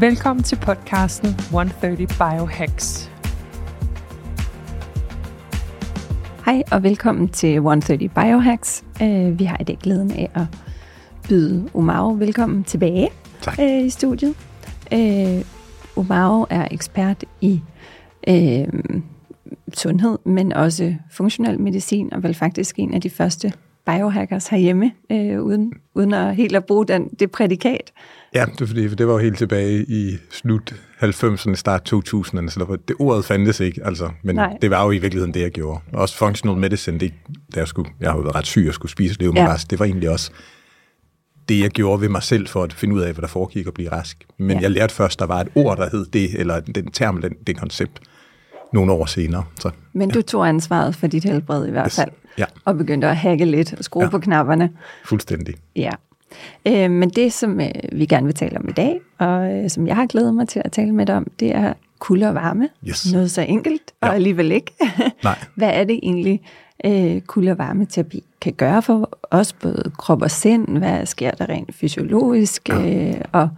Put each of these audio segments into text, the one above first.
Velkommen til podcasten 130 Biohacks. Hej og velkommen til 130 Biohacks. Uh, vi har i dag glæden af at byde Omaro velkommen tilbage Tak. uh, i studiet. Uh, Omaro er ekspert i uh, sundhed, men også funktionel medicin, og vel faktisk en af de første biohackers herhjemme, uh, uden, uden at helt at bruge den, det prædikat. Ja, det, fordi, for det var jo helt tilbage i slut 90'erne, start 2000'erne, så der var, det ordet fandtes ikke, altså, men Nej. det var jo i virkeligheden det, jeg gjorde. Også functional medicine, det, da jeg, skulle, jeg har jo været ret syg og skulle spise med Ja. ja. det var egentlig også det, jeg gjorde ved mig selv for at finde ud af, hvad der foregik og blive rask. Men Ja. ja. jeg lærte først, der var et ord, der hed det, eller den term, den, det koncept, nogle år senere. Så Men du tog ansvaret for dit helbred i hvert Yes. fald, Ja. og begyndte at hacke lidt og skrue ja. Ja. på knapperne. fuldstændig. Ja. Øh, men det, som øh, vi gerne vil tale om i dag, og øh, som jeg har glædet mig til at tale med dig om, det er kulde og varme. Yes. Noget så enkelt, og Ja. alligevel ikke. Nej. Hvad er det egentlig, øh, kulde- og varmeterapi kan gøre for os, både krop og sind? Hvad sker der rent fysiologisk? Øh, og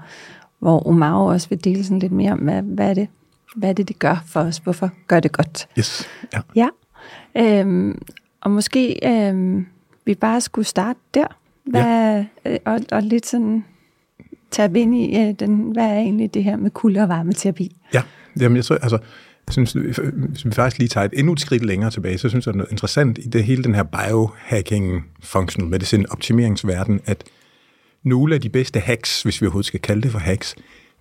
hvor Omaro også vil dele sådan lidt mere om, hvad, hvad, er det, hvad er det, det gør for os? Hvorfor gør det godt? Yes. Ja. Ja, øhm, og måske øhm, vi bare skulle starte der, hvad, øh, og, og lidt sådan tabe ind i, øh, den, hvad er egentlig det her med kulde- og varmeterapi? Ja, jamen jeg tror, altså, jeg synes, hvis vi faktisk lige tager et endnu et skridt længere tilbage, så synes jeg, det er noget interessant i det hele den her biohacking, functional medicine, optimeringsverden, at nogle af de bedste hacks, hvis vi overhovedet skal kalde det for hacks,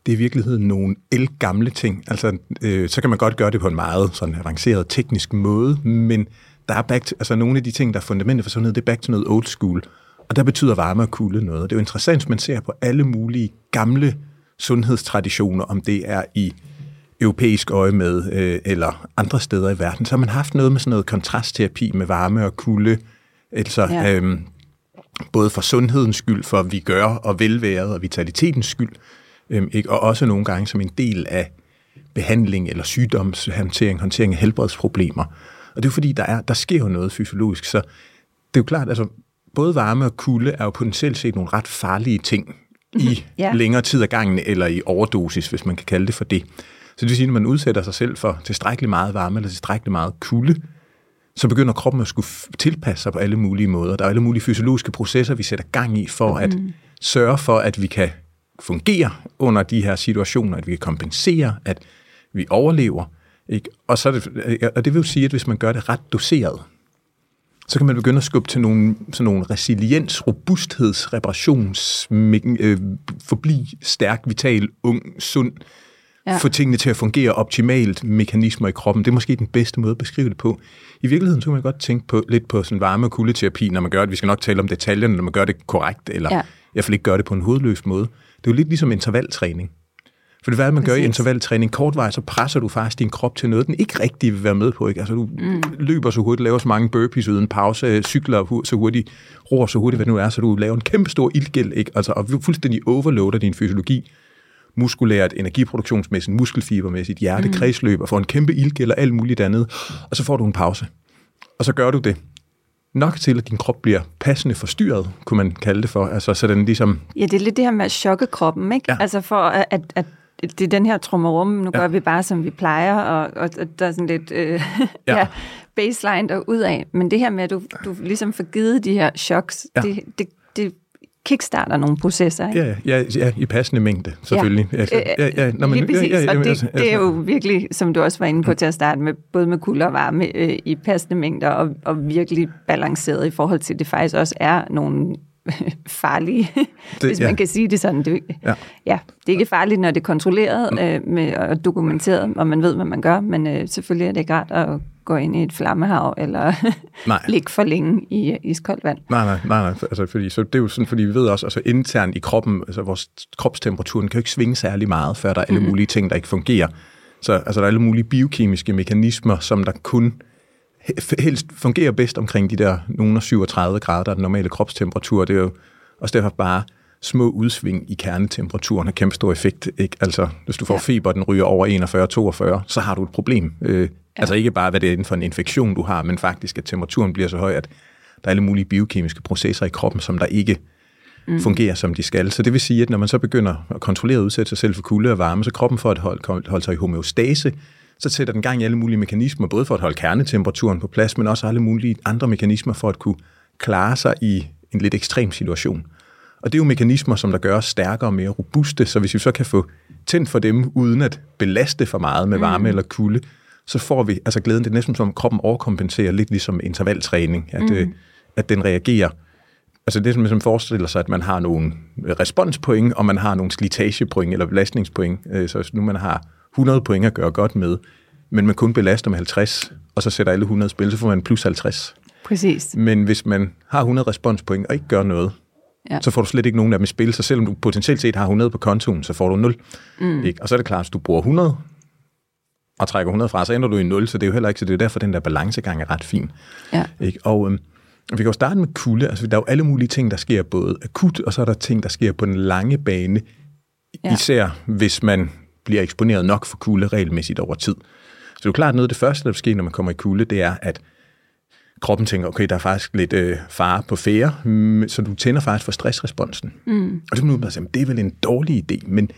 det er i virkeligheden nogle elgamle ting. Altså, øh, så kan man godt gøre det på en meget sådan avanceret teknisk måde, men der er back to, altså nogle af de ting, der er fundamentet for sundhed, det er back to noget old school. Og der betyder varme og kulde noget. Det er jo interessant, hvis man ser på alle mulige gamle sundhedstraditioner, om det er i europæisk øje med, øh, eller andre steder i verden, så har man haft noget med sådan noget kontrastterapi med varme og kulde, altså ja. øhm, både for sundhedens skyld, for vi gør og velværet og vitalitetens skyld, øhm, ikke? og også nogle gange som en del af behandling eller sygdomshåndtering, håndtering af helbredsproblemer. Og det er jo fordi, der, er, der sker jo noget fysiologisk, så det er jo klart, altså både varme og kulde er jo potentielt set nogle ret farlige ting i Ja. længere tid ad gangen, eller i overdosis, hvis man kan kalde det for det. Så det vil sige, at når man udsætter sig selv for tilstrækkeligt meget varme eller tilstrækkeligt meget kulde, så begynder kroppen at skulle tilpasse sig på alle mulige måder. Der er alle mulige fysiologiske processer, vi sætter gang i for at sørge for, at vi kan fungere under de her situationer, at vi kan kompensere, at vi overlever. Ikke? Og, så det, og det vil jo sige, at hvis man gør det ret doseret, så kan man begynde at skubbe til nogle, sådan nogle resiliens, robustheds, reparations, øh, forblive stærk, vital, ung, sund, Ja. få tingene til at fungere optimalt, mekanismer i kroppen. Det er måske den bedste måde at beskrive det på. I virkeligheden så kan man godt tænke på, lidt på sådan varme- og kuldeterapi, når man gør det. Vi skal nok tale om detaljerne, når man gør det korrekt, eller ja. i hvert fald ikke gør det på en hovedløs måde. Det er jo lidt ligesom intervaltræning. For det hvad man gør i Præcis. intervaltræning. Kortvej, så presser du faktisk din krop til noget, den ikke rigtig vil være med på. Ikke? Altså, du mm. løber så hurtigt, laver så mange burpees uden pause, cykler så hurtigt, roer så hurtigt, hvad nu er, så du laver en kæmpe stor ildgæld, ikke? Altså, og fuldstændig overloader din fysiologi muskulært, energiproduktionsmæssigt, muskelfibermæssigt, hjertekredsløb, og får en kæmpe ildgæld og alt muligt andet, og så får du en pause. Og så gør du det nok til, at din krop bliver passende forstyrret, kunne man kalde det for. Altså, så den ligesom Ja, det er lidt det her med at chokke kroppen, ikke? Ja. Altså for at, at det er den her trummerum, nu ja. Gør vi bare, som vi plejer, og, og, og der er sådan lidt øh, ja. Ja. baseline ud af. Men det her med, at du, du ligesom får givet de her choks, ja. Det, det, det kickstarter nogle processer, ikke? Ja, ja, ja, i passende mængde, selvfølgelig. Ja. Altså, ja, ja, Nå, Lige præcis, ja, ja, og det, altså, det er jo virkelig, som du også var inde på til at starte med, både med kulde og varme øh, i passende mængder, og, og virkelig balanceret i forhold til, at det faktisk også er nogle farlige, det, hvis man ja. kan sige det sådan. Det, Ja. ja, det er ikke farligt, når det er kontrolleret øh, med, og dokumenteret, og man ved, hvad man gør, men øh, selvfølgelig er det ikke rart at gå ind i et flammehav, eller ligge for længe i iskoldt vand. Nej, nej, nej, nej. Altså, fordi, så det er jo sådan, fordi vi ved også, altså internt i kroppen, altså vores kropstemperaturen kan jo ikke svinge særlig meget, før der er alle Mhm. mulige ting, der ikke fungerer. Så altså, der er alle mulige biokemiske mekanismer, som der kun helst fungerer bedst omkring de der nogle 37 grader, der er den normale kropstemperatur. Det er jo også derfor bare små udsving i kernetemperaturen har kæmpe stor effekt. Ikke? Altså, hvis du får Ja. feber, den ryger over 41-42, så har du et problem. Øh, ja. Altså ikke bare, hvad det er inden for en infektion, du har, men faktisk, at temperaturen bliver så høj, at der er alle mulige biokemiske processer i kroppen, som der ikke mm. fungerer, som de skal. Så det vil sige, at når man så begynder at kontrollere at udsætte sig selv for kulde og varme, så kroppen for at holde, holde sig i homeostase, så sætter den gang i alle mulige mekanismer, både for at holde kernetemperaturen på plads, men også alle mulige andre mekanismer for at kunne klare sig i en lidt ekstrem situation. Og det er jo mekanismer, som der gør os stærkere og mere robuste, så hvis vi så kan få tændt for dem, uden at belaste for meget med varme mm. eller kulde, så får vi altså glæden. Det er næsten som om kroppen overkompenserer, lidt ligesom intervaltræning, at, mm. at den reagerer. Altså det er som man forestiller sig, at man har nogle responspoint, og man har nogle slitagepoint eller belastningspoint. Øh, Så hvis nu man har 100 point at gøre godt med, men man kun belaster med 50, og så sætter alle 100 spil, så får man plus 50. Præcis. Men hvis man har 100 responspoint og ikke gør noget, Ja. så får du slet ikke nogen af dem i spil. Så selvom du potentielt set har 100 på kontoen, så får du 0. Mm. Ikke? Og så er det klart, at hvis du bruger 100 og trækker 100 fra, så ender du i 0, så det er jo heller ikke, så det er derfor, den der balancegang er ret fin. Ja. Ikke? Og øhm, vi kan jo starte med kulde. Altså, der er jo alle mulige ting, der sker både akut, og så er der ting, der sker på den lange bane. Ja. Især hvis man bliver eksponeret nok for kulde regelmæssigt over tid. Så det er jo klart, noget af det første, der vil ske, når man kommer i kulde, det er, at kroppen tænker, okay, der er faktisk lidt øh, fare på fære, mm, så du tænder faktisk for stressresponsen. Mm. Og det må man sige, det er vel en dårlig idé, men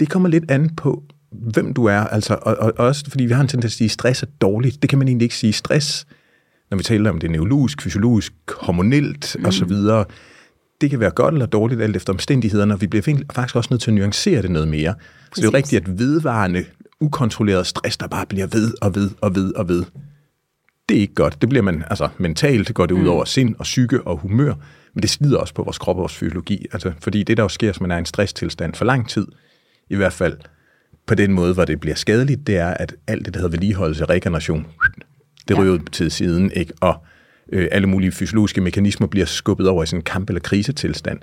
det kommer lidt an på, hvem du er, altså, og, og også fordi vi har en tendens til at sige, at stress er dårligt. Det kan man egentlig ikke sige. Stress, når vi taler om det neurologisk, fysiologisk, hormonelt mm. osv., det kan være godt eller dårligt, alt efter omstændighederne, og vi bliver faktisk også nødt til at nuancere det noget mere. Så det er jo Præcis. rigtigt, at vedvarende, ukontrolleret stress, der bare bliver ved og ved og ved og ved, det er ikke godt. Det bliver man, altså mentalt går det ud over sind og psyke og humør, men det slider også på vores krop og vores fysiologi. Altså, fordi det, der jo sker, hvis man er i en stresstilstand for lang tid, i hvert fald på den måde, hvor det bliver skadeligt, det er, at alt det, der hedder vedligeholdelse og regeneration, det Ja. ryger ud til siden, ikke? og øh, alle mulige fysiologiske mekanismer bliver skubbet over i sådan en kamp- eller krisetilstand.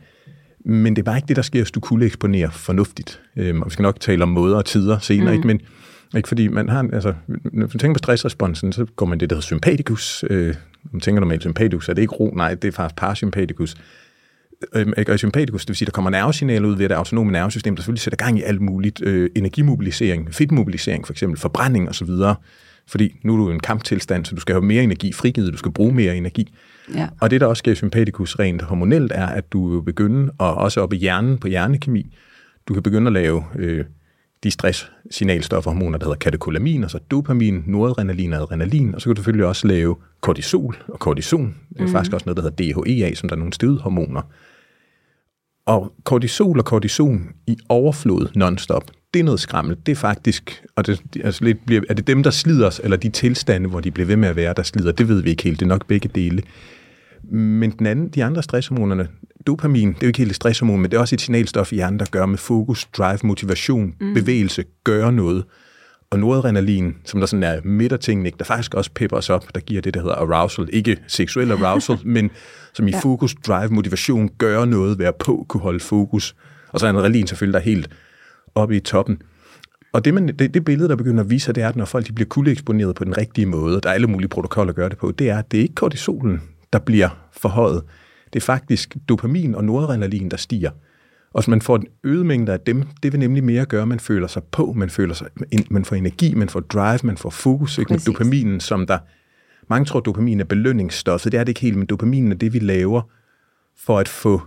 Men det er bare ikke det, der sker, hvis du kunne eksponere fornuftigt. Øhm, og vi skal nok tale om måder og tider senere, mm. ikke? men ikke fordi man har, altså, når man tænker på stressresponsen, så går man det, der hedder sympaticus. Øh, man tænker normalt sympaticus, er det ikke ro? Nej, det er faktisk parasympaticus. Øhm, og i sympaticus, det vil sige, der kommer nervesignaler ud ved det autonome nervesystem, der selvfølgelig sætter gang i alt muligt. Øh, energimobilisering, fedtmobilisering for eksempel, forbrænding osv. Fordi nu er du i en kamptilstand, så du skal have mere energi frigivet, du skal bruge mere energi. Ja. Og det, der også sker i sympaticus rent hormonelt, er, at du vil begynde, og også op i hjernen på hjernekemi, du kan begynde at lave øh, de stresssignalstofferhormoner, der hedder katecholamin, altså dopamin, noradrenalin og adrenalin, og så kan du selvfølgelig også lave kortisol og kortison. Mm. faktisk også noget, der hedder DHEA, som der er nogle stødhormoner. Og kortisol og kortison i overflod non-stop, det er noget skrammel. Det er faktisk, og det, altså lidt bliver, er det dem, der slider os, eller de tilstande, hvor de bliver ved med at være, der slider, det ved vi ikke helt. Det er nok begge dele. Men den anden, de andre stresshormonerne, dopamin, det er jo ikke helt et stresshormon, men det er også et signalstof i hjernen, der gør med fokus, drive, motivation, mm. bevægelse, gøre noget. Og noradrenalin, som der sådan er midtertingene, der faktisk også pepper os op, der giver det, der hedder arousal. Ikke seksuel arousal, men som i Ja. fokus, drive, motivation, gøre noget, være på, kunne holde fokus. Og så er adrenalin selvfølgelig der er helt oppe i toppen. Og det, man, det, det billede, der begynder at vise sig, det er, at når folk de bliver kuldeeksponeret på den rigtige måde, der er alle mulige protokoller at gøre det på, det er, at det er ikke kortisolen, der bliver forhøjet. Det er faktisk dopamin og noradrenalin, der stiger. Og hvis man får en øget mængde af dem, det vil nemlig mere gøre, at man føler sig på, man, føler sig, man får energi, man får drive, man får fokus. Ikke? Med dopaminen, som der... Mange tror, at dopamin er belønningsstoffet. Det er det ikke helt, men dopaminen er det, vi laver for at få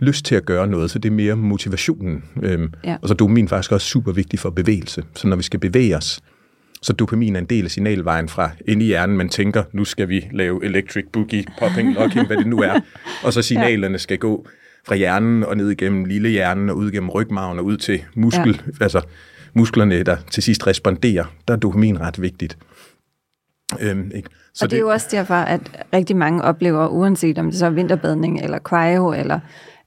lyst til at gøre noget, så det er mere motivationen. Øhm, Ja. Og så er dopamin faktisk også super vigtig for bevægelse. Så når vi skal bevæge os, så dopamin er en del af signalvejen fra inde i hjernen. Man tænker, nu skal vi lave electric boogie, popping, locking, hvad det nu er. Og så signalerne skal gå fra hjernen og ned igennem lille hjernen og ud igennem rygmarven og ud til muskel, ja. altså musklerne, der til sidst responderer. Der er dopamin ret vigtigt. Øhm, ikke? Så og det er jo også derfor, at rigtig mange oplever, uanset om det så er vinterbadning, eller cryo, eller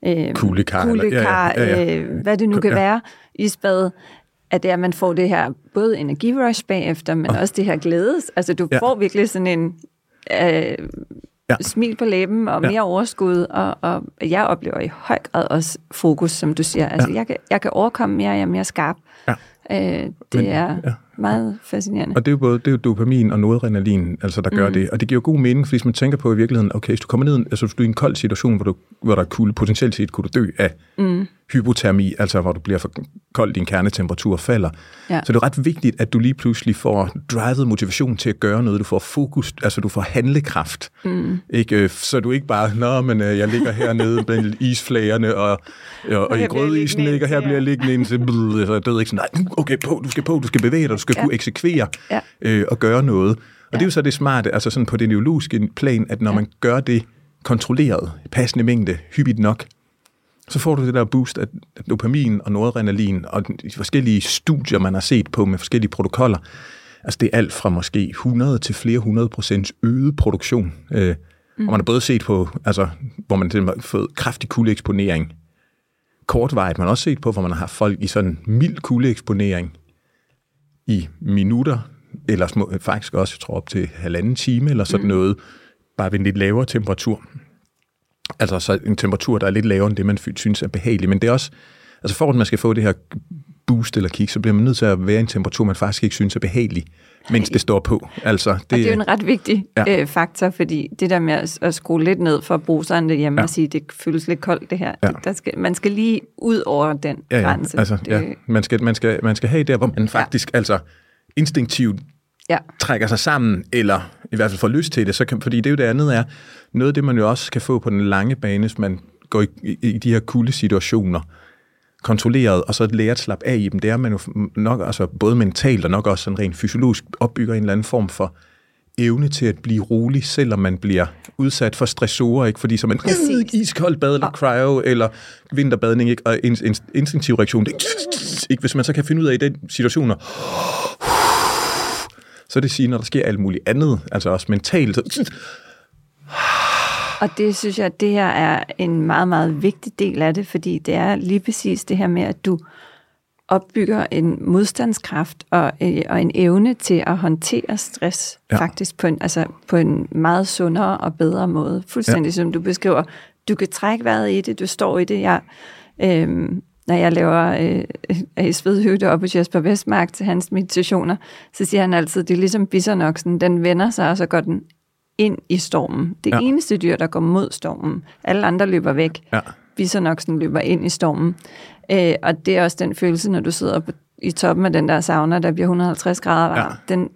øh, Kuldekar, eller- kuldekar ja, ja, ja, ja. Øh, hvad det nu kan Ja. være, isbad, at det er, at man får det her både energirush bagefter, men og, også det her glæde. Altså du Ja. får virkelig sådan en øh, Ja. smil på læben og Ja. mere overskud, og, og jeg oplever i høj grad også fokus, som du siger. Altså Ja. jeg, kan, jeg kan overkomme mere, jeg er mere skarp. Ja. Øh, det Men- er ja. meget fascinerende. Og det er jo både det er jo dopamin og noradrenalin, altså der gør mm. det. Og det giver jo god mening, fordi hvis man tænker på i virkeligheden, okay, hvis du kommer ned, altså hvis du er i en kold situation, hvor, du, hvor der er kulde, potentielt set kunne du dø af mm. Hypotermi, altså hvor du bliver for kold, din kernetemperatur falder. Ja. Så det er ret vigtigt, at du lige pludselig får drivet motivation til at gøre noget, du får fokus, altså du får handlekraft. Mm. Ikke, øh, så du ikke bare, nå, men øh, jeg ligger hernede blandt isflagerne, og, og, og i grødisen, ikke, og her bliver jeg liggende indtil, blød, så jeg døde ikke sådan, nej, okay, på, du skal på, du skal bevæge dig, du skal ja. kunne eksekvere Ja. øh, og gøre noget. Og ja. det er jo så det smarte, altså sådan på det neurologiske plan, at når ja. man gør det kontrolleret, passende mængde, hyppigt nok, så får du det der boost af dopamin og noradrenalin og de forskellige studier, man har set på med forskellige protokoller. Altså det er alt fra måske 100 til flere hundrede procents øget produktion. Øh, mm. Og man har både set på, altså, hvor man har fået kraftig kuldeeksponering kortvarigt. Man har også set på, hvor man har haft folk i sådan mild kuldeeksponering i minutter, eller små, faktisk også, jeg tror, op til halvanden time, eller sådan mm. noget, bare ved en lidt lavere temperatur. Altså så en temperatur, der er lidt lavere end det, man synes er behagelig. Men det er også, altså for at man skal få det her boost eller kick, så bliver man nødt til at være i en temperatur, man faktisk ikke synes er behagelig, mens det står på. Altså, det, Og det er jo en ret vigtig Ja. øh, faktor, fordi det der med at, at skrue lidt ned for bruseren derhjemme Ja. og sige, det føles lidt koldt det her, Ja. ja. der skal, man skal lige ud over den ja, ja, grænse. altså, det, ja, man, skal, man, skal, man skal have der, hvor man faktisk ja. altså instinktivt ja. trækker sig sammen, eller i hvert fald får lyst til det, så kan, fordi det er jo det andet er, noget af det, man jo også kan få på den lange bane, hvis man går i, i, i de her kulde situationer, kontrolleret, og så lære at slappe af i dem, det er, at man jo nok, altså både mentalt og nok også sådan rent fysiologisk opbygger en eller anden form for evne til at blive rolig, selvom man bliver udsat for stressorer, ikke? Fordi så man Præcis. iskoldt bad, eller cryo, eller vinterbadning, ikke? og en, en instinktiv reaktion, det, ikke? hvis man så kan finde ud af i den situationer, så det sige, når der sker alt muligt andet, altså også mentalt, så, Og det synes jeg, at det her er en meget, meget vigtig del af det, fordi det er lige præcis det her med, at du opbygger en modstandskraft og, øh, og en evne til at håndtere stress ja. faktisk på en, altså på en meget sundere og bedre måde. Fuldstændig ja. som du beskriver. Du kan trække vejret i det, du står i det. Jeg, øh, når jeg laver øh, svedhøvde op hos Jesper Vestmark til hans meditationer, så siger han altid, det er ligesom bisonoksen, den vender sig, og så går den ind i stormen. Det Ja. eneste dyr, der går mod stormen. Alle andre løber væk. Ja. Bisonoksen løber ind i stormen. Øh, og det er også den følelse, når du sidder på, i toppen af den der sauna, der bliver 150 grader varm. Ja. Den,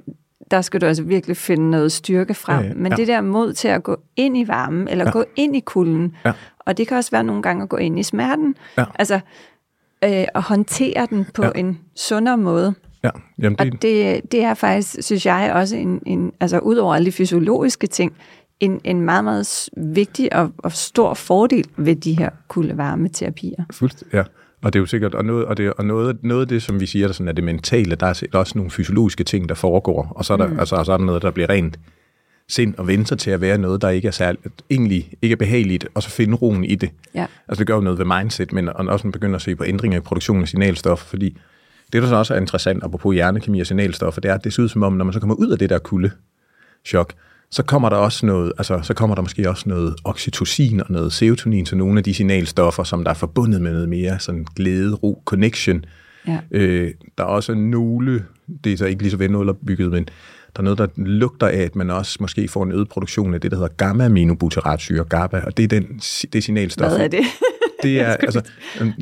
der skal du altså virkelig finde noget styrke frem. Ja, ja. Men det der mod til at gå ind i varmen, eller Ja. gå ind i kulden, Ja. og det kan også være nogle gange at gå ind i smerten, Ja. altså øh, at håndtere den på Ja. en sundere måde. ja, jamen det, Og det, det er faktisk, synes jeg, også en, en altså ud over alle de fysiologiske ting, en, en meget, meget vigtig og, og stor fordel ved de her kulde varmeterapier. Fuldst, ja. Og det er jo sikkert, og noget, og det, og noget, noget af det, som vi siger, der sådan er det mentale, der er også nogle fysiologiske ting, der foregår, og så er der, mm. altså, og så er der noget, der bliver rent sind og vende sig til at være noget, der ikke er særligt, egentlig ikke er behageligt, og så finde roen i det. Ja. Altså det gør jo noget ved mindset, men og også man begynder at se på ændringer i produktionen af signalstoffer, fordi det, der så også er interessant, apropos hjernekemi og signalstoffer, det er, at det ser ud som om, når man så kommer ud af det der kulde chok, så kommer der også noget, altså så kommer der måske også noget oxytocin og noget serotonin, så nogle af de signalstoffer, som der er forbundet med noget mere sådan glæde, ro, connection. Ja. Øh, der er også nogle, det er så ikke lige så venålopbygget, men der er noget, der lugter af, at man også måske får en øget produktion af det, der hedder gamma-aminobutyratsyre, GABA, og det er den, det signalstof. Hvad er det? Det er, altså,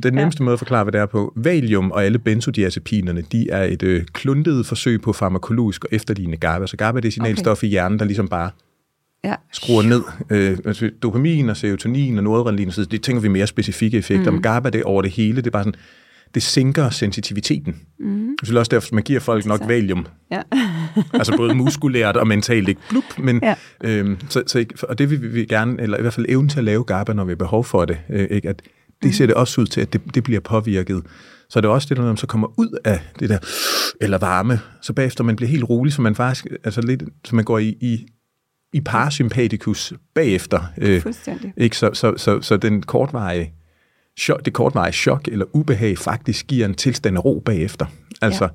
den nemmeste ja. måde at forklare, hvad det er på. Valium og alle benzodiazepinerne, de er et øh, kluntet forsøg på farmakologisk og efterlignende GABA. Så GABA det er signalstof okay. i hjernen, der ligesom bare Ja. skruer ned. Øh, altså, dopamin og serotonin og noradrenalin, så det tænker vi mere specifikke effekter. Mm. Men GABA det er over det hele, det er bare sådan, det sænker sensitiviteten. Mm. Det er også derfor, man giver folk nok valium. Ja. altså både muskulært og mentalt, ikke? Blup, men, Ja. øhm, så, så, ikke- og det vil vi gerne, eller i hvert fald evnen til at lave GABA, når vi har behov for det, øh, ikke? at det ser det også ud til, at det, det bliver påvirket. Så er det også det, når man så kommer ud af det der, eller varme, så bagefter man bliver helt rolig, så man faktisk, altså lidt, så man går i, i, i parasympaticus bagefter. Øh, Fuldstændig. ikke? Så, så, så, så den kortvarige chok, det kortvarige chok eller ubehag faktisk giver en tilstand af ro bagefter. Altså,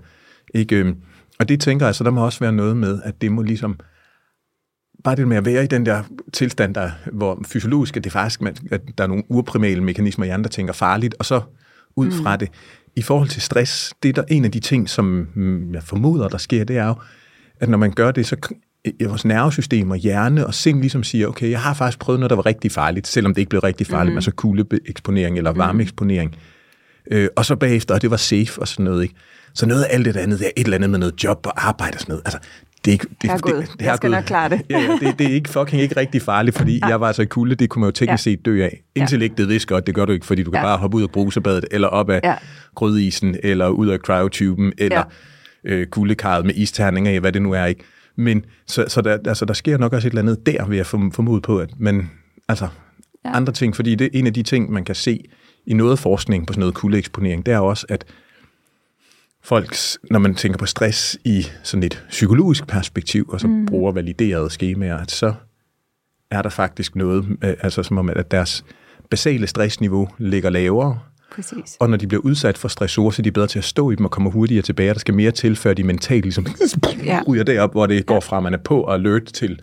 ja. ikke, øh, og det tænker jeg, så der må også være noget med, at det må ligesom, bare det med at være i den der tilstand, der, hvor fysiologisk er det faktisk, at der er nogle urprimale mekanismer i hjernen, der tænker farligt, og så ud mm. fra det. I forhold til stress, det er der en af de ting, som mm, jeg formoder, der sker, det er jo, at når man gør det, så vores nervesystem og hjerne og sind ligesom siger, okay, jeg har faktisk prøvet noget, der var rigtig farligt, selvom det ikke blev rigtig farligt, mm. altså kuldeeksponering eller varmeeksponering. Mm. Øh, og så bagefter, og det var safe og sådan noget, ikke? Så noget af alt det andet, det er et eller andet med noget job og arbejde og sådan noget. Altså, det er ikke, det, det, det, det, jeg skal nok klare det. ja, ja, det, det er ikke fucking ikke rigtig farligt, fordi ja. jeg var så i kulde, det kunne man jo teknisk ja. set dø af. Det vidste godt, det gør du ikke, fordi du kan ja. bare hoppe ud af brusebadet, eller op af ja. grødisen, eller ud af cryotuben, eller ja. øh, kuldekarret med isterninger hvad det nu er, ikke? Men så, så der, altså, der sker nok også et eller andet der, vil jeg formode på, at man, altså ja. andre ting, fordi det er en af de ting, man kan se i noget forskning på sådan noget kuldeeksponering, det er også, at folks, når man tænker på stress i sådan et psykologisk perspektiv, og så mm. bruger validerede skemaer, at så er der faktisk noget, øh, altså som om, at deres basale stressniveau ligger lavere, Præcis. Og når de bliver udsat for stressorer, så er de bedre til at stå i dem og komme hurtigere tilbage. Der skal mere til, før de mentalt ligesom ja. ryger derop, hvor det går fra, at man er på og alert til,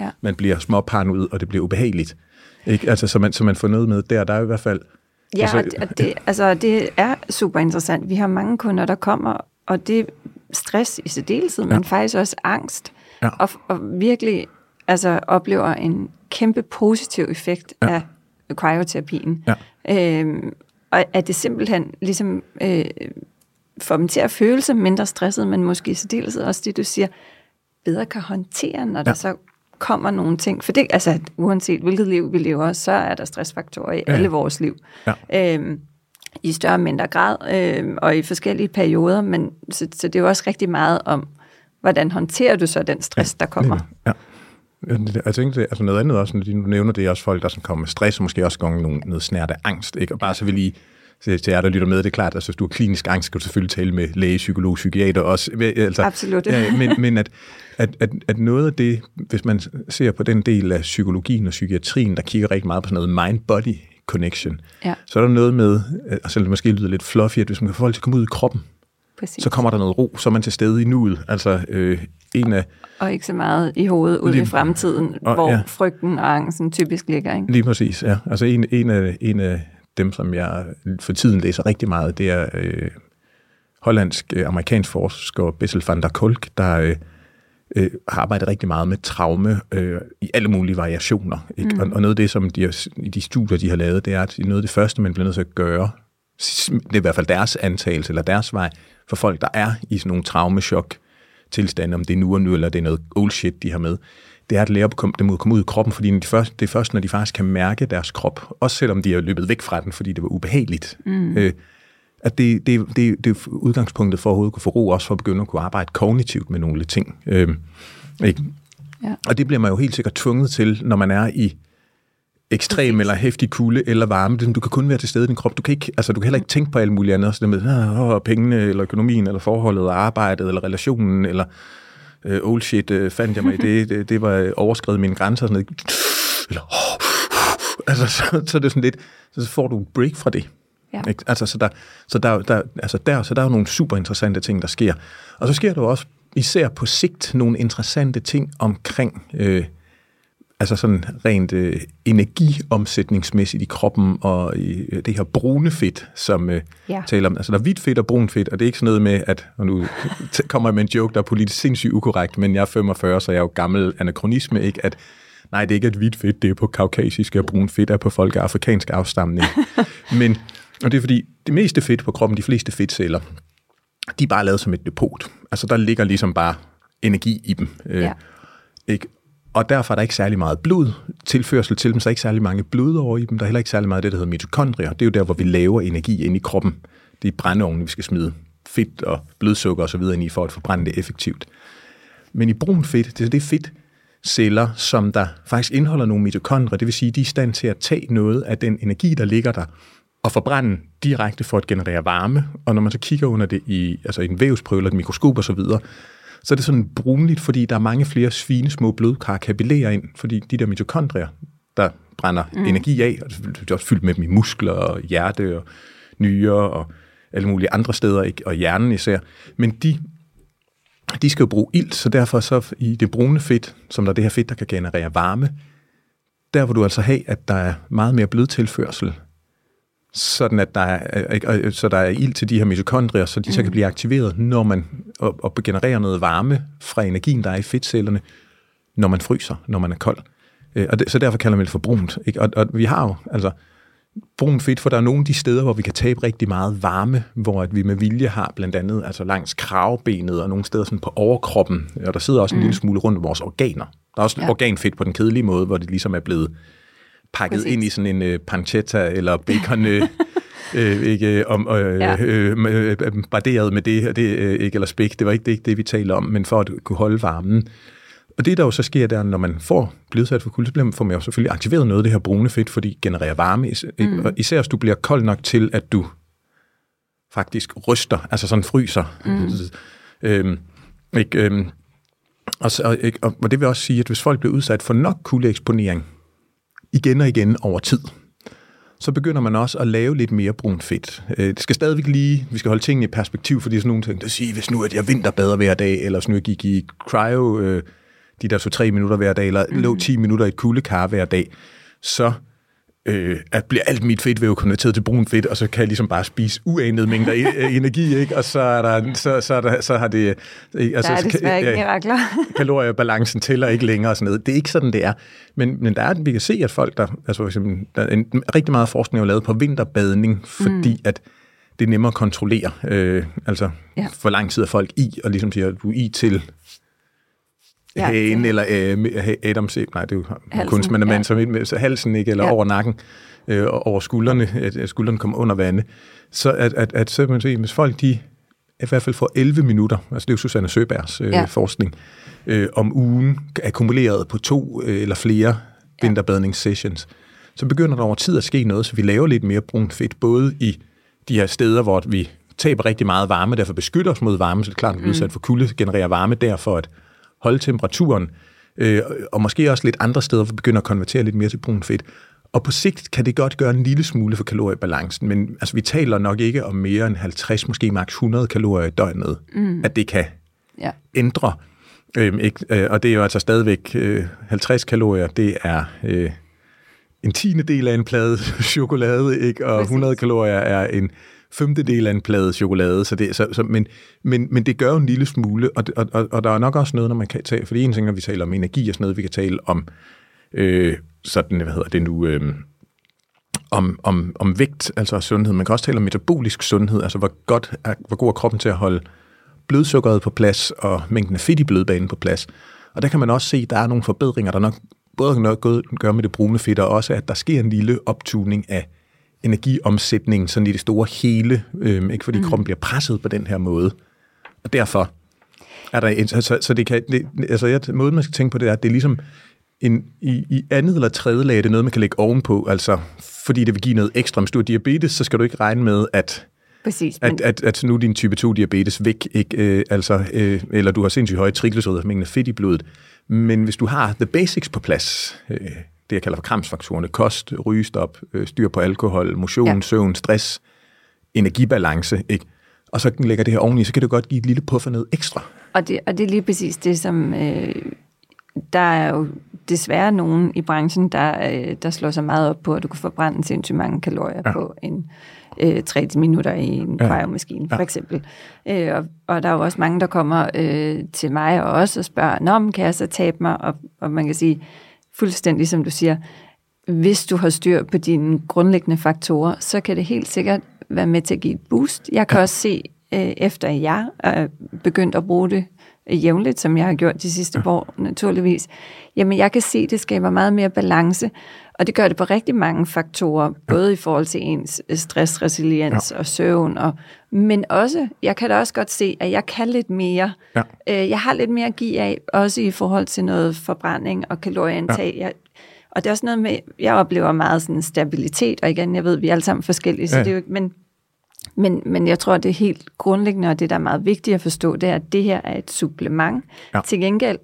ja. man bliver småparanoid, og det bliver ubehageligt. Ikke? Altså, så, man, så man får noget med der. Der er i hvert fald... Ja, altså, og det, altså, det er super interessant. Vi har mange kunder, der kommer, og det er stress i særdeleshed, ja. men faktisk også angst. Ja. Og, og virkelig altså, oplever en kæmpe positiv effekt ja. af cryoterapien. Ja. Øhm, og at det simpelthen ligesom øh, får dem til at føle sig mindre stresset, men måske i særdeleshed også det, du siger, bedre kan håndtere, når ja. der så kommer nogle ting. For det, altså, uanset hvilket liv vi lever, så er der stressfaktorer i ja. alle vores liv. Ja. Øhm, I større og mindre grad, øhm, og i forskellige perioder, men så, så det er jo også rigtig meget om, hvordan håndterer du så den stress, der kommer. Ja. Jeg tænkte, altså noget andet også, når du nævner det, er også folk, der som kommer med stress, og måske også gange nogle, noget snært af angst. Ikke? Og bare så vil lige til jer, der lytter med, det er klart, at altså, hvis du har klinisk angst, skal du selvfølgelig tale med læge, psykolog, psykiater også. Altså, Absolut. Ja, men men at, at, at, at noget af det, hvis man ser på den del af psykologien og psykiatrien, der kigger rigtig meget på sådan noget mind-body connection, ja. så er der noget med, og selvom det måske lyder lidt fluffy, at hvis man kan få folk til at komme ud i kroppen, Præcis. så kommer der noget ro, så er man til stede i nuet. Altså øh, en af... Og ikke så meget i hovedet ud lige, i fremtiden, og, hvor ja. frygten og angsten typisk ligger. Ikke? Lige præcis, ja. Altså en, en, af, en af dem, som jeg for tiden læser rigtig meget, det er øh, hollandsk-amerikansk øh, forsker Bessel van der Kolk, der øh, øh, har arbejdet rigtig meget med traume øh, i alle mulige variationer. Ikke? Mm. Og, og noget af det, som de, i de studier, de har lavet, det er, at noget af det første, man bliver nødt til at gøre, det er i hvert fald deres antagelse eller deres vej, for folk, der er i sådan nogle traumechok tilstande, om det er nu og nu, eller det er noget old shit, de har med, det er at lære dem at komme ud i kroppen, fordi det er først, når de faktisk kan mærke deres krop, også selvom de er løbet væk fra den, fordi det var ubehageligt, mm. øh, at det, det, det, det er udgangspunktet for at overhovedet kunne få ro, også for at begynde at kunne arbejde kognitivt med nogle ting. Øh, ikke? Ja. Og det bliver man jo helt sikkert tvunget til, når man er i ekstrem eller hæftig kulde eller varme. Du kan kun være til stede i din krop. Du kan, ikke, altså, du kan heller ikke tænke på alt muligt andet. Så det med åh, pengene, eller økonomien, eller forholdet, og arbejdet, eller relationen, eller øh, old shit, øh, fandt jeg mig i det. Det, det var overskrevet mine grænser. Sådan noget. Eller, oh, altså, så, så, er det sådan lidt, så får du en break fra det. Ja. Ikke? Altså, så der, så der, der, altså der, så der er jo nogle super interessante ting, der sker. Og så sker der også især på sigt nogle interessante ting omkring øh, altså sådan rent øh, energiomsætningsmæssigt i kroppen, og i øh, det her brune fedt, som øh, ja. taler om. Altså der er hvidt fedt og brun fedt, og det er ikke sådan noget med, at, og nu kommer jeg med en joke, der er politisk sindssygt ukorrekt, men jeg er 45, så jeg er jo gammel anachronisme, ikke? At nej, det er ikke et hvidt fedt, det er på kaukasisk, og brun fedt er på folk af afrikansk afstamning. men, og det er fordi, det meste fedt på kroppen, de fleste fedtceller, de er bare lavet som et depot. Altså der ligger ligesom bare energi i dem. Øh, ja. Ikke? Og derfor er der ikke særlig meget blod tilførsel til dem, så er ikke særlig mange blod over i dem. Der er heller ikke særlig meget af det, der hedder mitokondrier. Det er jo der, hvor vi laver energi ind i kroppen. Det er brændeovnen, vi skal smide fedt og blodsukker osv. ind i, for at forbrænde det effektivt. Men i brun fedt, det er det fedt, celler, som der faktisk indeholder nogle mitokondrier, det vil sige, de er i stand til at tage noget af den energi, der ligger der, og forbrænde direkte for at generere varme. Og når man så kigger under det i, altså i en vævsprøve eller et mikroskop osv., så er det sådan brunligt, fordi der er mange flere svine små blodkar kapillerer ind, fordi de der mitokondrier, der brænder mm. energi af, og det er også fyldt med dem i muskler og hjerte og nyrer og alle mulige andre steder, ikke? og hjernen især. Men de, de skal jo bruge ilt, så derfor så i det brune fedt, som der er det her fedt, der kan generere varme, der vil du altså have, at der er meget mere blodtilførsel, sådan at der er, så der er ild til de her mitokondrier, så de mm. så kan blive aktiveret, når man og, og genererer noget varme fra energien, der er i fedtcellerne, når man fryser, når man er kold. Øh, og det, så derfor kalder man det for brunt. Ikke? Og, og vi har jo altså brun fedt, for der er nogle af de steder, hvor vi kan tabe rigtig meget varme, hvor at vi med vilje har blandt andet altså langs kravbenet og nogle steder sådan på overkroppen, og der sidder også en mm. lille smule rundt vores organer. Der er også ja. organfedt på den kedelige måde, hvor det ligesom er blevet pakket Præcis. ind i sådan en uh, pancetta eller bacon... uh, ikke om øh, ja. øh, øh, barderet med det, det øh, ikke eller spæk, det var ikke det, det, vi taler om, men for at kunne holde varmen. Og det, der jo så sker der, når man får blevet for kulde, så får man jo selvfølgelig aktiveret noget af det her brune fedt, fordi det genererer varme. Mm. Og især hvis du bliver kold nok til, at du faktisk ryster, altså sådan fryser. Mm. Øhm, ikke, øhm, og, så, ikke, og det vil også sige, at hvis folk bliver udsat for nok kuldeeksponering igen og igen over tid, så begynder man også at lave lidt mere brun fedt. Øh, det skal stadigvæk lige, vi skal holde tingene i perspektiv, fordi sådan nogle ting, der siger, hvis nu at jeg vinterbader hver dag, eller hvis nu jeg gik i cryo, øh, de der to-tre minutter hver dag, eller mm. lå 10 minutter i et kuldekar hver dag, så øh, at bliver alt mit fedtvæv konverteret til brun fedt, og så kan jeg ligesom bare spise uanede mængder e- energi, ikke? og så, er der, så, så, er der, så har det... Ikke? Altså, der er desværre ikke mirakler. kaloriebalancen tæller ikke længere og sådan noget. Det er ikke sådan, det er. Men, men der er, vi kan se, at folk, der, altså for eksempel, der er en, rigtig meget forskning er lavet på vinterbadning, fordi mm. at det er nemmere at kontrollere, øh, altså ja. hvor lang tid er folk i, og ligesom siger, du er i til ja, hagen, eller øh, Adams, nej, det er jo kunstmandermand, ja. som så halsen, ikke, eller ja. over nakken, øh, over skuldrene, at, skuldrene kommer under vandet. Så at, at, at så man se, hvis folk de i hvert fald får 11 minutter, altså det er jo Susanne Søbergs øh, ja. forskning, øh, om ugen akkumuleret på to øh, eller flere ja. vinterbadningssessions, så begynder der over tid at ske noget, så vi laver lidt mere brunt fedt, både i de her steder, hvor vi taber rigtig meget varme, derfor beskytter os mod varme, så det er klart, at vi er udsat mm. for kulde, genererer varme derfor, at holde temperaturen, øh, og måske også lidt andre steder, hvor vi begynder at konvertere lidt mere til brun fedt. Og på sigt kan det godt gøre en lille smule for kaloriebalancen, men altså, vi taler nok ikke om mere end 50, måske maks 100 kalorier i døgnet, mm. at det kan ja. ændre. Øh, ikke, øh, og det er jo altså stadigvæk øh, 50 kalorier, det er øh, en tiende del af en plade chokolade, ikke? og Præcis. 100 kalorier er en femtedel af en plade chokolade, så det, så, så, men, men, men det gør jo en lille smule, og, og, og, og der er nok også noget, når man kan tage, for det en ting, når vi taler om energi og sådan noget, vi kan tale om øh, sådan, hvad hedder det nu, øh, om, om, om vægt, altså sundhed. Man kan også tale om metabolisk sundhed, altså hvor, godt er, hvor god er kroppen til at holde blodsukkeret på plads og mængden af fedt i blodbanen på plads. Og der kan man også se, at der er nogle forbedringer, der nok både noget gør med det brune fedt, og også at der sker en lille optuning af energiomsætningen sådan i det store hele, øh, ikke fordi mm. kroppen bliver presset på den her måde. Og derfor er der en, så, så det kan, det, altså jeg, måden man skal tænke på det er, at det er ligesom en, i, i andet eller tredje lag, det er noget, man kan lægge ovenpå, altså fordi det vil give noget ekstra. Hvis du har diabetes, så skal du ikke regne med, at Præcis, at, at, at nu er din type 2 diabetes væk, ikke? Øh, altså, øh, eller du har sindssygt høje triglycerider, mængden af fedt i blodet. Men hvis du har the basics på plads, øh, det, jeg kalder for kramsfaktorerne, kost, rygestop, øh, styr på alkohol, motion, ja. søvn, stress, energibalance, ikke? og så lægger det her oveni, så kan det godt give et lille puffer ned ekstra. Og det, og det er lige præcis det, som... Øh, der er jo desværre nogen i branchen, der, øh, der slår sig meget op på, at du kan forbrænde sindssygt mange kalorier ja. på en øh, 30 minutter i en ja. cryomaskine, for ja. eksempel. Øh, og, og der er jo også mange, der kommer øh, til mig og også og spørger, Nå, kan jeg så tabe mig? Og, og man kan sige, fuldstændig som du siger, hvis du har styr på dine grundlæggende faktorer, så kan det helt sikkert være med til at give et boost. Jeg kan ja. også se, øh, efter jeg er begyndt at bruge det jævnligt, som jeg har gjort de sidste ja. år naturligvis, jamen jeg kan se, at det skaber meget mere balance, og det gør det på rigtig mange faktorer, både i forhold til ens stressresiliens ja. og søvn, og, men også, jeg kan da også godt se, at jeg kan lidt mere. Ja. Øh, jeg har lidt mere at give af, også i forhold til noget forbrænding og kalorieindtag. Ja. Jeg, og det er også noget med, jeg oplever meget sådan stabilitet, og igen, jeg ved, vi er alle sammen forskellige, så ja. det er jo, men, men, men jeg tror, det er helt grundlæggende, og det, der er meget vigtigt at forstå, det er, at det her er et supplement. Ja. Til gengæld,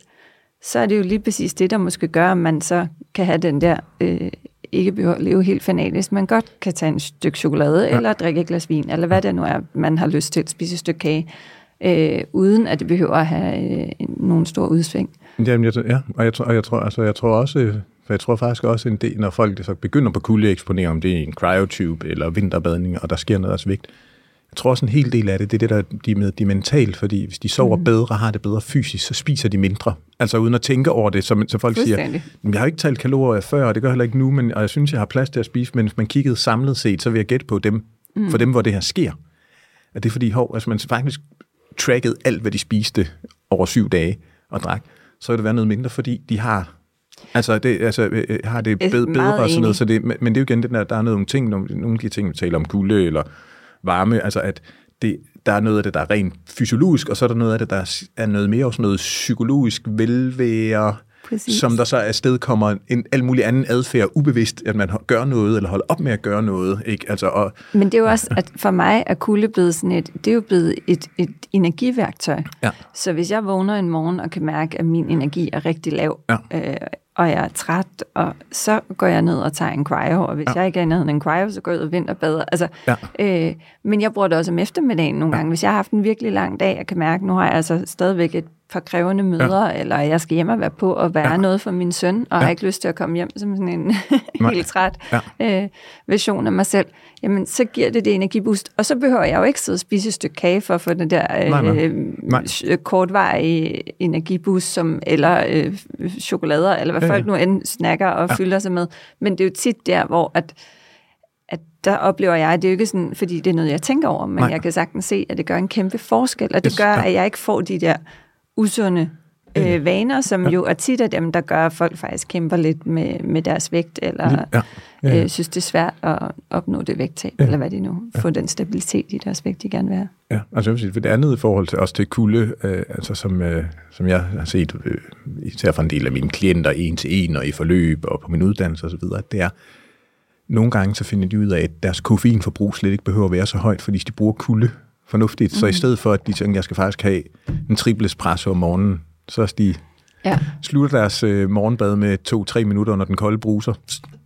så er det jo lige præcis det, der måske gør, at man så kan have den der, øh, ikke behøver at leve helt fanatisk, man godt kan tage en stykke chokolade, ja. eller drikke et glas vin, eller hvad det nu er, man har lyst til at spise et stykke kage, øh, uden at det behøver at have øh, nogen stor udsving. Jamen, jeg, ja, og jeg, og jeg, tror, altså, jeg tror også, for jeg tror faktisk også en del, når folk så begynder på kuldeeksponering, om det er en cryotube eller vinterbadning, og der sker noget af svigt, tror også en hel del af det, det er det, der de med de mentalt, fordi hvis de sover mm. bedre, har det bedre fysisk, så spiser de mindre. Altså uden at tænke over det, så, så folk siger, jeg har ikke talt kalorier før, og det gør heller ikke nu, men, og jeg synes, jeg har plads til at spise, men hvis man kiggede samlet set, så vil jeg gætte på dem, mm. for dem, hvor det her sker. At det er fordi, hov, altså man faktisk tracket alt, hvad de spiste over syv dage og drak, så vil det være noget mindre, fordi de har Altså, det, altså øh, øh, har det bedre, bedre og sådan noget, så det, men det er jo igen det der, der er nogle ting, nogle, nogle af de ting, vi taler om kulde eller varme, altså at det, der er noget af det, der er rent fysiologisk, og så er der noget af det, der er noget mere også noget psykologisk velvære, Præcis. som der så afsted kommer en alt mulig anden adfærd ubevidst, at man gør noget, eller holder op med at gøre noget. Ikke? Altså, og, Men det er jo også, at for mig er kulde blevet sådan et, det er jo blevet et, et energiværktøj. Ja. Så hvis jeg vågner en morgen og kan mærke, at min energi er rigtig lav, ja. øh, og jeg er træt, og så går jeg ned og tager en cryo, og hvis ja. jeg ikke er nede en cryo, så går jeg ud og vinterbader. Altså, ja. øh, men jeg bruger det også om eftermiddagen nogle gange. Hvis jeg har haft en virkelig lang dag, og kan mærke, nu har jeg altså stadigvæk et par krævende møder, ja. eller jeg skal hjem og være på og være ja. noget for min søn, og ja. har ikke lyst til at komme hjem som sådan en helt træt ja. øh, version af mig selv, jamen så giver det det energiboost. Og så behøver jeg jo ikke sidde og spise et stykke kage for at få den der øh, nej, nej. Nej. kortvarige energiboost, som, eller øh, chokolader, eller hvad ja, folk ja. nu end snakker og ja. fylder sig med. Men det er jo tit der, hvor at, at der oplever jeg, at det er jo ikke sådan, fordi det er noget, jeg tænker over, men Nej. jeg kan sagtens se, at det gør en kæmpe forskel, og det gør, at jeg ikke får de der usunde øh, vaner, som ja. jo er tit af dem, der gør, at folk faktisk kæmper lidt med, med deres vægt, eller ja. Ja. Ja. Øh, synes, det er svært at opnå det vægttab, ja. eller hvad de nu, ja. få den stabilitet i deres vægt, de gerne vil have. Ja, altså jeg vil sige, for det andet i forhold til også til kulde, øh, altså som, øh, som jeg har set, øh, især fra en del af mine klienter, en til en, og i forløb, og på min uddannelse osv., det er, nogle gange så finder de ud af, at deres koffeinforbrug slet ikke behøver at være så højt, fordi de bruger kulde fornuftigt. Mm. Så i mhm. stedet for, at de tænker, at jeg skal faktisk have en triple espresso om morgenen, så de ja. slutter deres øh, morgenbad med to-tre minutter under den kolde bruser,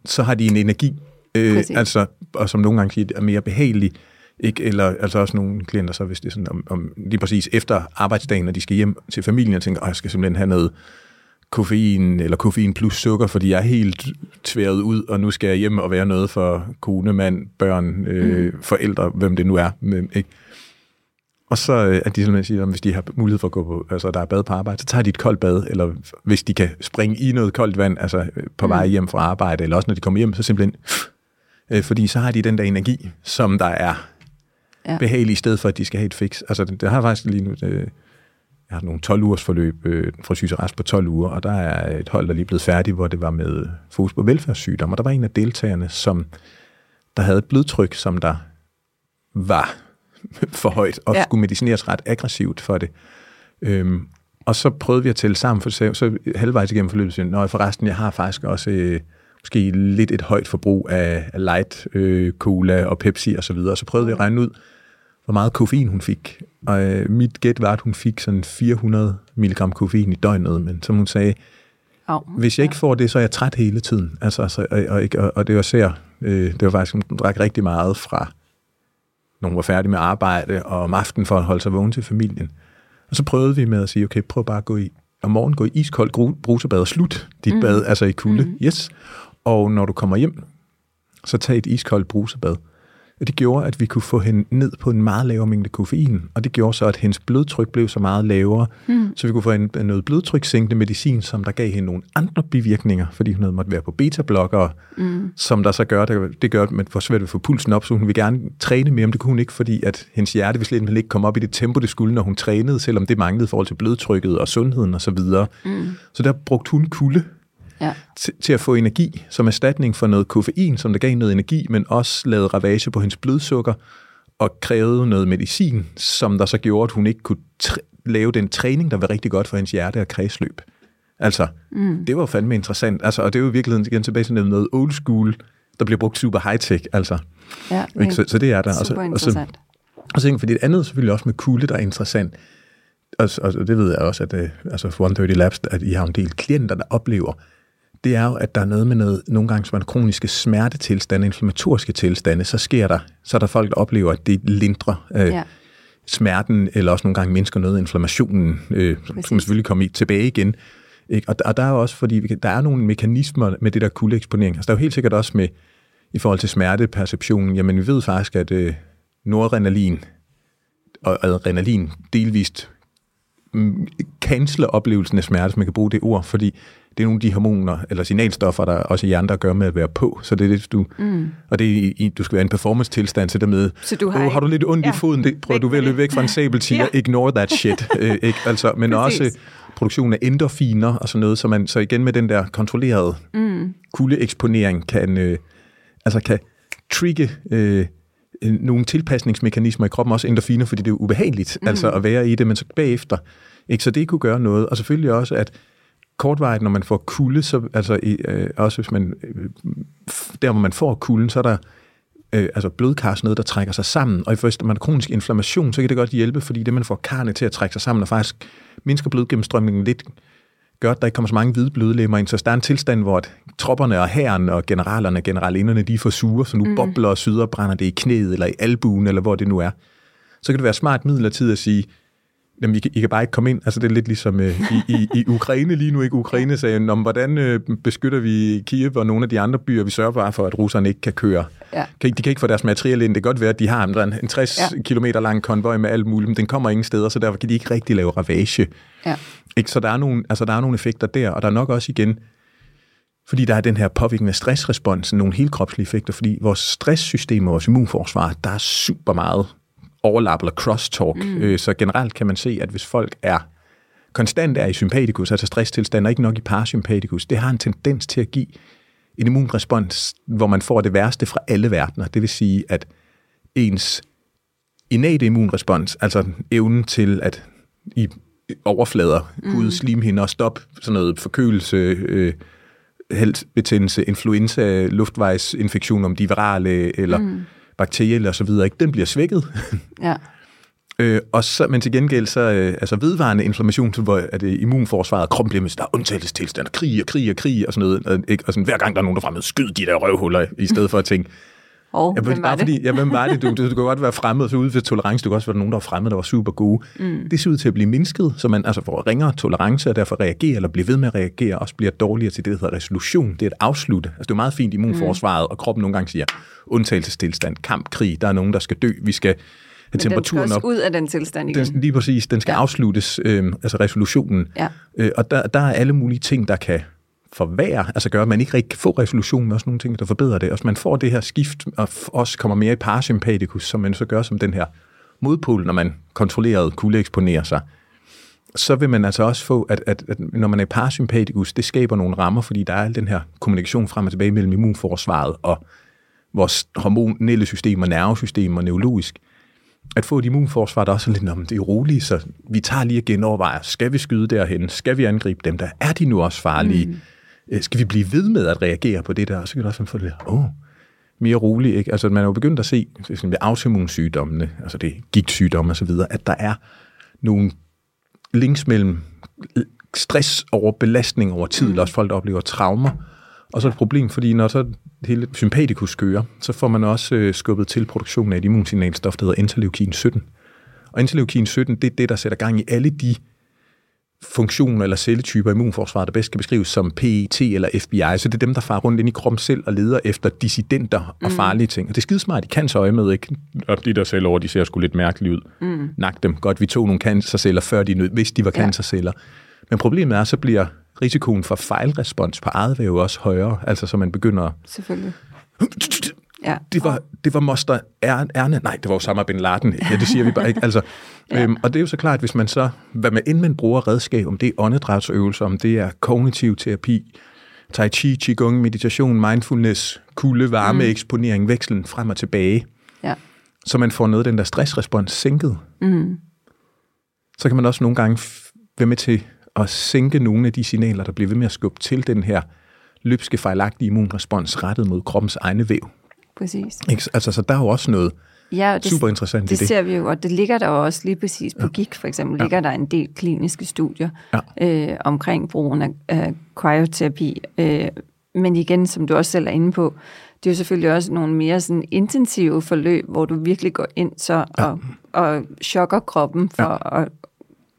så har de en energi, øh, altså, og som nogle gange siger, er mere behagelig, ikke? Eller altså også nogle klienter, så hvis det er sådan, om, om, lige præcis efter arbejdsdagen, når de skal hjem til familien, og tænker, at jeg skal simpelthen have noget koffein, eller koffein plus sukker, fordi jeg er helt tværet ud, og nu skal jeg hjem og være noget for kone, mand, børn, øh, mm. forældre, hvem det nu er. Men, ikke? Og så øh, at de simpelthen siger, at hvis de har mulighed for at gå på, altså der er bad på arbejde, så tager de et koldt bad, eller hvis de kan springe i noget koldt vand, altså øh, på vej mm. hjem fra arbejde, eller også når de kommer hjem, så simpelthen, øh, fordi så har de den der energi, som der er ja. behagelig, i stedet for at de skal have et fix. Altså det, har faktisk lige nu, det, jeg har nogle 12 ugers forløb øh, fra Rest på 12 uger, og der er et hold, der lige blevet færdigt, hvor det var med fokus på velfærdssygdom, og der var en af deltagerne, som der havde et blodtryk, som der var for højt, og ja. skulle medicineres ret aggressivt for det. Øhm, og så prøvede vi at tælle sammen, for så, så halvvejs igennem forløbet, så når forresten, jeg har faktisk også øh, måske lidt et højt forbrug af, af light, øh, cola og Pepsi og så videre. Så prøvede vi at regne ud, hvor meget koffein hun fik. Og øh, mit gæt var, at hun fik sådan 400 mg koffein i døgnet, men som hun sagde, oh, hvis jeg ikke får det, så er jeg træt hele tiden. Altså, altså, og, og, og, og det var ser, øh, det var faktisk, hun drak rigtig meget fra nogen var færdige med arbejde, og om aftenen for at holde sig vågen til familien. Og så prøvede vi med at sige, okay, prøv bare at gå i, om morgenen gå i iskoldt brusebad og slut dit mm. bad, altså i kulde. Mm. Yes. Og når du kommer hjem, så tag et iskoldt brusebad. Og det gjorde, at vi kunne få hende ned på en meget lavere mængde koffein, og det gjorde så, at hendes blodtryk blev så meget lavere, mm. så vi kunne få en, noget blodtrykssænkende medicin, som der gav hende nogle andre bivirkninger, fordi hun havde måtte være på beta-blokkere, mm. som der så gør, det, det gør, at man får svært ved at få pulsen op, så hun vil gerne træne mere, men det kunne hun ikke, fordi at hendes hjerte vil slet ikke komme op i det tempo, det skulle, når hun trænede, selvom det manglede i forhold til blodtrykket og sundheden osv. Så, videre. mm. så der brugte hun kulde ja. til, til at få energi som erstatning for noget koffein, som der gav noget energi, men også lavede ravage på hendes blodsukker og krævede noget medicin, som der så gjorde, at hun ikke kunne lave den træning, der var rigtig godt for hendes hjerte og kredsløb. Altså, mm. det var fandme interessant. Altså, og det er jo i virkeligheden igen tilbage til noget old school, der bliver brugt super high-tech. Altså. Ja, ikke? Så, så det er der. Super og så, interessant. Og så, og så for det andet selvfølgelig også med kulde, der er interessant. og, og det ved jeg også, at øh, altså for 130 Labs, at I har en del klienter, der oplever, det er jo, at der er noget med noget, nogle gange, som er kroniske smertetilstande, inflammatoriske tilstande, så sker der, så er der folk, der oplever, at det lindrer øh, ja. smerten, eller også nogle gange mindsker noget inflammationen, øh, som selvfølgelig kommer i tilbage igen. Ikke? Og, og der er jo også, fordi der er nogle mekanismer med det der kuldeeksponering. Altså, der er jo helt sikkert også med, i forhold til smerteperceptionen, jamen vi ved faktisk, at øh, noradrenalin og adrenalin delvist mm, canceler oplevelsen af smerte, hvis man kan bruge det ord, fordi det er nogle af de hormoner eller signalstoffer, der også i andre gør med at være på. Så det er det, du... Mm. Og det er, du skal være i en performance-tilstand til med, så du har, oh, har du lidt ondt ja, i foden, det, prøver du ved at løbe væk fra en sabeltiger, ja. ignore that shit. øh, ikke? Altså, men Præcis. også produktion af endorfiner og sådan noget, så, man, så igen med den der kontrollerede mm. kuldeeksponering kan, øh, altså kan trigge øh, nogle tilpasningsmekanismer i kroppen, også endorfiner, fordi det er ubehageligt mm. altså at være i det, men så bagefter. Ikke? Så det kunne gøre noget. Og selvfølgelig også, at kortvarigt, når man får kulde, så, altså øh, også hvis man, øh, der hvor man får kulden, så er der øh, altså blodkars der trækker sig sammen, og hvis man har kronisk inflammation, så kan det godt hjælpe, fordi det, man får karne til at trække sig sammen, og faktisk mindsker blodgennemstrømningen lidt, gør, at der ikke kommer så mange hvide blodlemmer ind. Så der er en tilstand, hvor tropperne og hæren og generalerne, generalinderne, de er for sure, så nu mm. bobler og syder brænder det i knæet eller i albuen, eller hvor det nu er. Så kan det være smart midlertid at sige, Jamen, I, kan, I kan bare ikke komme ind. Altså, det er lidt ligesom uh, i, i, i Ukraine lige nu, ikke? Ukraine sagde, om hvordan uh, beskytter vi Kiev og nogle af de andre byer, vi sørger bare for, at russerne ikke kan køre. Ja. Kan, de kan ikke få deres materiale ind. Det kan godt være, at de har en, en 60 ja. km lang konvoj med alt muligt, men den kommer ingen steder, så derfor kan de ikke rigtig lave ravage. Ja. Ikke? Så der er, nogle, altså, der er nogle effekter der, og der er nok også igen, fordi der er den her påvirkning af stressresponsen, nogle helt kropslige effekter, fordi vores stresssystem og vores immunforsvar, der er super meget overlap eller crosstalk. Mm. Øh, så generelt kan man se, at hvis folk er konstant er i sympatikus, altså stresstilstand, og ikke nok i parasympatikus, det har en tendens til at give en immunrespons, hvor man får det værste fra alle verdener. Det vil sige, at ens innate immunrespons, altså evnen til at i overflader, mm. hud, slimhinder, stop sådan noget forkølelse, øh, helbetændelse, influenza, luftvejsinfektion, om de virale, eller mm bakterielle og så videre, ikke? den bliver svækket. Ja. øh, og så, men til gengæld så, øh, altså vedvarende inflammation, hvor er det immunforsvaret, med, der er undtagelsestilstand, krig og krig og krig og sådan noget. Og, ikke? og sådan, hver gang der er nogen, der fremme, skyd de der røvhuller, i stedet for at tænke, Oh, ja, hvem var det? Fordi, ja, hvem var det? Du, du, du kan godt være fremmed, så ude ved tolerance, du kan også være nogen, der var fremmed, der var super gode. Mm. Det ser ud til at blive mindsket, så man altså får ringere tolerance, og derfor reagerer, eller bliver ved med at reagere, også bliver dårligere til det, der hedder resolution. Det er et afslutte. Altså, det er meget fint immunforsvaret, mm. og kroppen nogle gange siger, undtagelsestilstand, kamp, krig, der er nogen, der skal dø, vi skal men temperaturen den skal også ud af den tilstand igen. Den, lige præcis, den skal ja. afsluttes, øh, altså resolutionen. Ja. Øh, og der, der er alle mulige ting, der kan forværre, altså gøre, at man ikke rigtig kan få resolution, med også nogle ting, der forbedrer det. Og man får det her skift, og også kommer mere i parasympatikus, som man så gør som den her modpol, når man kontrolleret kunne eksponere sig, så vil man altså også få, at, at, at når man er i parasympatikus, det skaber nogle rammer, fordi der er al den her kommunikation frem og tilbage mellem immunforsvaret og vores hormonelle systemer, nervesystemer, neurologisk. At få et immunforsvar, der også er lidt, om det er roligt, så vi tager lige og genovervejer, skal vi skyde derhen, skal vi angribe dem, der er de nu også farlige? Mm skal vi blive ved med at reagere på det der? Så kan det også få det, åh, oh, mere roligt. Ikke? Altså, man er jo begyndt at se ved autoimmunsygdommene, altså det gigtsygdomme og så videre, at der er nogle links mellem stress over belastning over tid, mm. også folk, der oplever traumer, og så er et problem, fordi når så hele sympatikus kører, så får man også øh, skubbet til produktionen af et immunsignalstof, der hedder interleukin 17. Og interleukin 17, det er det, der sætter gang i alle de funktioner eller celletyper i immunforsvaret, der bedst kan beskrives som PET eller FBI. Så det er dem, der farer rundt ind i kroppen selv og leder efter dissidenter og mm. farlige ting. Og det er skidesmart i cancerøje med, ikke? Og de der celler, de ser sgu lidt mærkeligt ud. Mm. Nak dem. Godt, vi tog nogle cancerceller før de nød, hvis de var ja. cancerceller. Men problemet er, så bliver risikoen for fejlrespons på eget væv også højere. Altså, så man begynder... Selvfølgelig. Ja. Det var, det var Moster Erne. Nej, det var Osama Bin Laden. Ja, det siger vi bare ikke. Altså, ja. øhm, og det er jo så klart, hvis man så, hvad man end man bruger redskab, om det er åndedrætsøvelser, om det er kognitiv terapi, tai chi, qigong, meditation, mindfulness, kulde, varme, mm. eksponering, vekslen frem og tilbage. Ja. Så man får noget af den der stressrespons sænket. Mm. Så kan man også nogle gange være med til at sænke nogle af de signaler, der bliver ved med at skubbe til den her løbske fejlagtige immunrespons rettet mod kroppens egne væv. Præcis. Ikke? Altså, så der er jo også noget Ja, og det, Super interessant det idé. ser vi jo, og det ligger der også lige præcis på GIG for eksempel, ligger der en del kliniske studier øh, omkring brugen af, af cryoterapi. Øh, men igen, som du også selv er inde på, det er jo selvfølgelig også nogle mere sådan intensive forløb, hvor du virkelig går ind så og, og chokker kroppen for at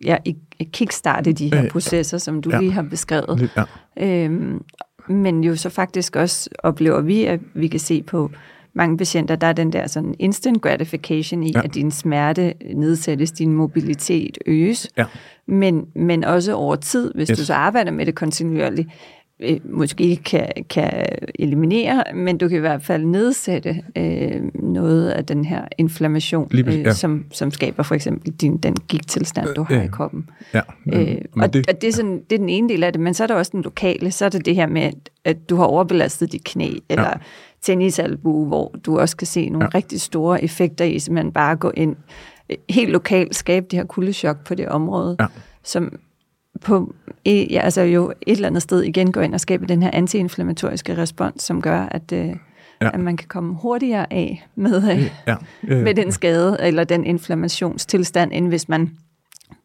ja, i- kickstarte de her Øh, processer, som du ja. lige har beskrevet. Ja. Øhm, men jo så faktisk også oplever vi, at vi kan se på mange patienter, der er den der sådan instant gratification i, Ja. at din smerte nedsættes, din mobilitet øges, Ja. men, men også over tid, hvis yes. du så arbejder med det kontinuerligt, øh, måske ikke kan, kan eliminere, men du kan i hvert fald nedsætte øh, noget af den her inflammation, Lige øh, ja. som, som skaber for eksempel din, den gigttilstand, du har ja. i kroppen. ja. Øh, Men og det, og det, er sådan, det er den ene del af det, men så er der også den lokale, så er det det her med, at, du har overbelastet dit knæ, eller ja. tennisalbue, hvor du også kan se nogle Ja. rigtig store effekter i, simpelthen bare gå ind øh, helt lokalt, skabe det her kuldechok på det område, Ja. som på, i- ja, altså jo et eller andet sted igen går ind og skaber den her antiinflammatoriske respons, som gør, at, øh, Ja. ja. at man kan komme hurtigere af med, øh, ja. Øh, med den skade eller den inflammationstilstand, end hvis man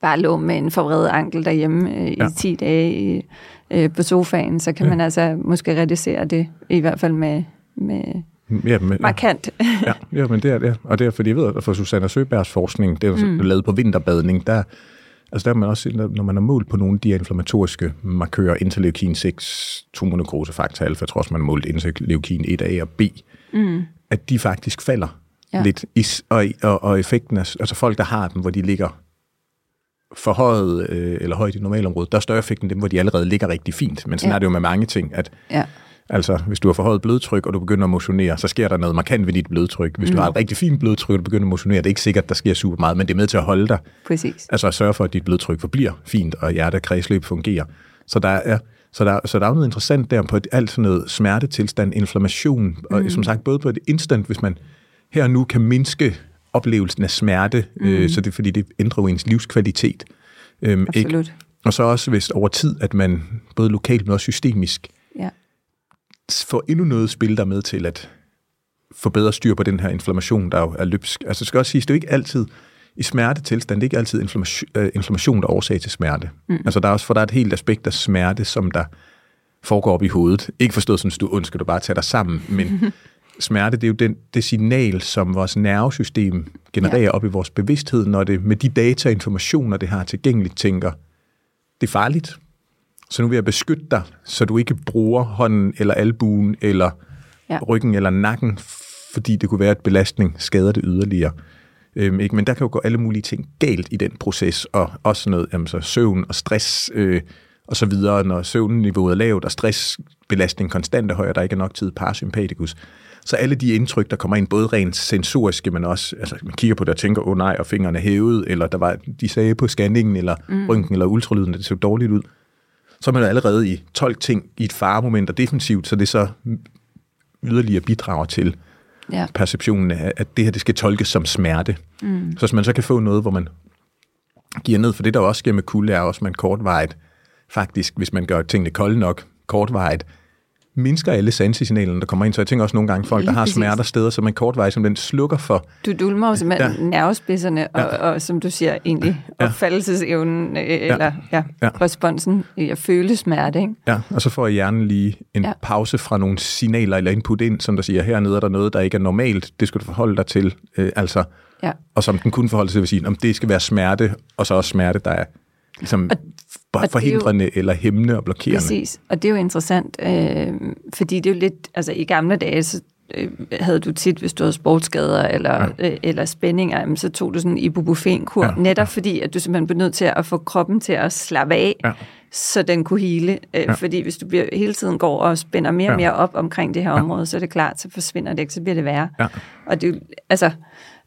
bare lå med en forvredet ankel derhjemme øh, i Ja. 10 dage i, øh, på sofaen, så kan Ja. man altså måske reducere det, i hvert fald med, med ja, men, ja. markant. Ja, ja, men det er det. Og det er, fordi jeg ved, at for Susanne Søbergs forskning, det er mm. lavet på vinterbadning, der, altså der er man også, når man har målt på nogle af de inflammatoriske markører, interleukin 6, tumornekrosefaktor alfa, også, man har målt interleukin 1A og B, mm. at de faktisk falder ja. Lidt. I, s- og, og, og effekten af, altså folk, der har dem, hvor de ligger forhøjet øh, eller højt i normalområdet, der er større effekt end dem, hvor de allerede ligger rigtig fint. Men sådan. Ja. er det jo med mange ting, at Ja. Altså, hvis du har forhøjet blodtryk, og du begynder at motionere, så sker der noget markant ved dit blodtryk. Hvis mm. du har et rigtig fint blodtryk, og du begynder at motionere, det er ikke sikkert, at der sker super meget, men det er med til at holde dig. Præcis. Altså at sørge for, at dit blodtryk forbliver fint, og hjertekredsløb fungerer. Så der er, så der, så der er noget interessant der på et, alt sådan noget smertetilstand, inflammation, mm. og som sagt både på et instant, hvis man her og nu kan mindske oplevelsen af smerte, mm. øh, så det er fordi, det ændrer jo ens livskvalitet. Øhm, Absolut. Og så også hvis over tid, at man både lokalt, men også systemisk Får endnu noget spil, der er med til at få bedre styr på den her inflammation, der jo er løbsk. Altså, det skal også siges, det er jo ikke altid i smertetilstand, det er ikke altid inflammation, øh, inflammation der er årsag til smerte. Mm. Altså, der er også, for der er et helt aspekt af smerte, som der foregår op i hovedet. Ikke forstået som, du ønsker du bare at tage dig sammen, men smerte, det er jo den, det signal, som vores nervesystem genererer ja. op i vores bevidsthed, når det med de data og informationer, det har tilgængeligt, tænker, det er farligt, så nu vil jeg beskytte dig, så du ikke bruger hånden eller albuen eller ja. Ryggen eller nakken, fordi det kunne være, at belastning skader det yderligere. Øhm, ikke? Men der kan jo gå alle mulige ting galt i den proces, og også noget jamen, så søvn og stress øh, og så videre, når søvnniveauet er lavt, og stressbelastning konstant er høj, og der ikke er nok tid parasympatikus. Så alle de indtryk, der kommer ind, både rent sensoriske, men også, altså man kigger på det og tænker, åh oh, nej, og fingrene er hævet, eller der var, de sagde på scanningen, eller mm. røntgen, eller ultralyden, det så dårligt ud så er man allerede i 12 ting i et faremoment og defensivt, så det så yderligere bidrager til Ja. perceptionen af, at det her det skal tolkes som smerte. Mm. Så hvis man så kan få noget, hvor man giver ned, for det der også sker med kulde, er også, at man kortvarigt, faktisk, hvis man gør tingene kolde nok, kortvarigt, mindsker alle sansesignalerne, der kommer ind. Så jeg tænker også nogle gange, folk, der har smerter steder, så man kortvarigt som den slukker for, Du dulmer jo simpelthen Ja. ja. nervespidserne, og, Ja. og som du siger, egentlig Ja. opfattelsesevnen, øh, eller ja, Ja. responsen i at føle smerte, ikke? Ja, og så får hjernen lige en ja. Ja. pause fra nogle signaler eller input ind, som der siger, hernede er der noget, der ikke er normalt, det skal du forholde dig til, øh, altså, Ja. og som den kunne forholde sig til, vil sige, om det skal være smerte, og så også smerte, der er ligesom og er jo- forhindrende eller hæmmende og blokerende. Præcis, og det er jo interessant, øh, fordi det er jo lidt, altså i gamle dage, så øh, havde du tit, hvis du havde sportsskader eller, ja. øh, eller spændinger, jamen, så tog du sådan en ibuprofenkur, Ja. ja. netop fordi, at du simpelthen blev nødt til at få kroppen til at slappe af, Ja. så den kunne hele. Øh, Ja. ja. Fordi hvis du bliver, hele tiden går og spænder mere og Ja. mere op omkring det her område, så er det klart, så forsvinder det ikke, så bliver det værre. Ja. Og det altså,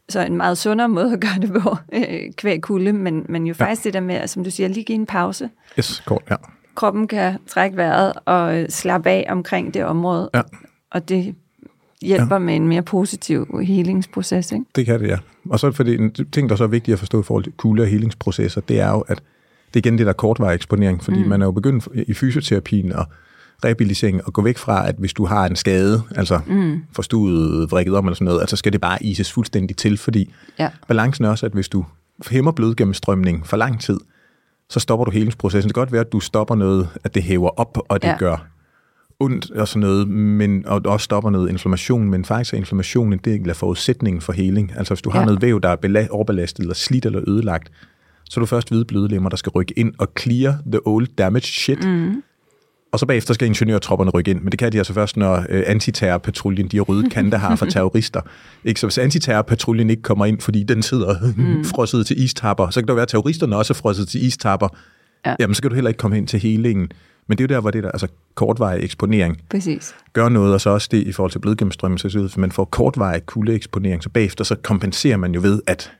så en meget sundere måde at gøre det på, øh, kvæg kulde, men, men jo faktisk det der med, som du siger, lige give en pause, Yes, kort, ja. kroppen kan trække vejret og øh, slappe af omkring det område. Ja. Og det hjælper ja. med en mere positiv healingsproces, ikke? Det kan det, ja. Og så fordi en ting, der så er vigtigt at forstå i forhold til kulde- og healingsprocesser, det er jo, at det er igen det der kortvarig eksponering, fordi mm. man er jo begyndt i fysioterapien at, rehabilitering og gå væk fra, at hvis du har en skade, altså mm. forstuet, vrikket om eller sådan noget, altså skal det bare ises fuldstændig til, fordi Ja. balancen er også, at hvis du hæmmer blodgennemstrømning for lang tid, så stopper du helingsprocessen. Det kan godt være, at du stopper noget, at det hæver op, og det Ja. gør ondt og sådan noget, men, og også stopper noget inflammation, men faktisk er inflammation en del af forudsætningen for heling. Altså hvis du har Ja. noget væv, der er bela- overbelastet, eller slidt eller ødelagt, så er du først hvide blødelemmer, der skal rykke ind og clear the old damaged shit. Mm. Og så bagefter skal ingeniørtropperne rykke ind, men det kan de altså først, når øh, antiterrorpatruljen, de røde kanter har for terrorister. Ikke? Så hvis antiterrorpatruljen ikke kommer ind, fordi den sidder mm. frosset til istapper, så kan det være, at terroristerne også er frosset til istapper. Ja. Jamen, så kan du heller ikke komme ind til helingen. Men det er jo der, hvor det der, altså kortvarig eksponering, Præcis. gør noget, og så også det i forhold til blodgennemstrømning, så man får kortvarig kuldeeksponering, så bagefter så kompenserer man jo ved at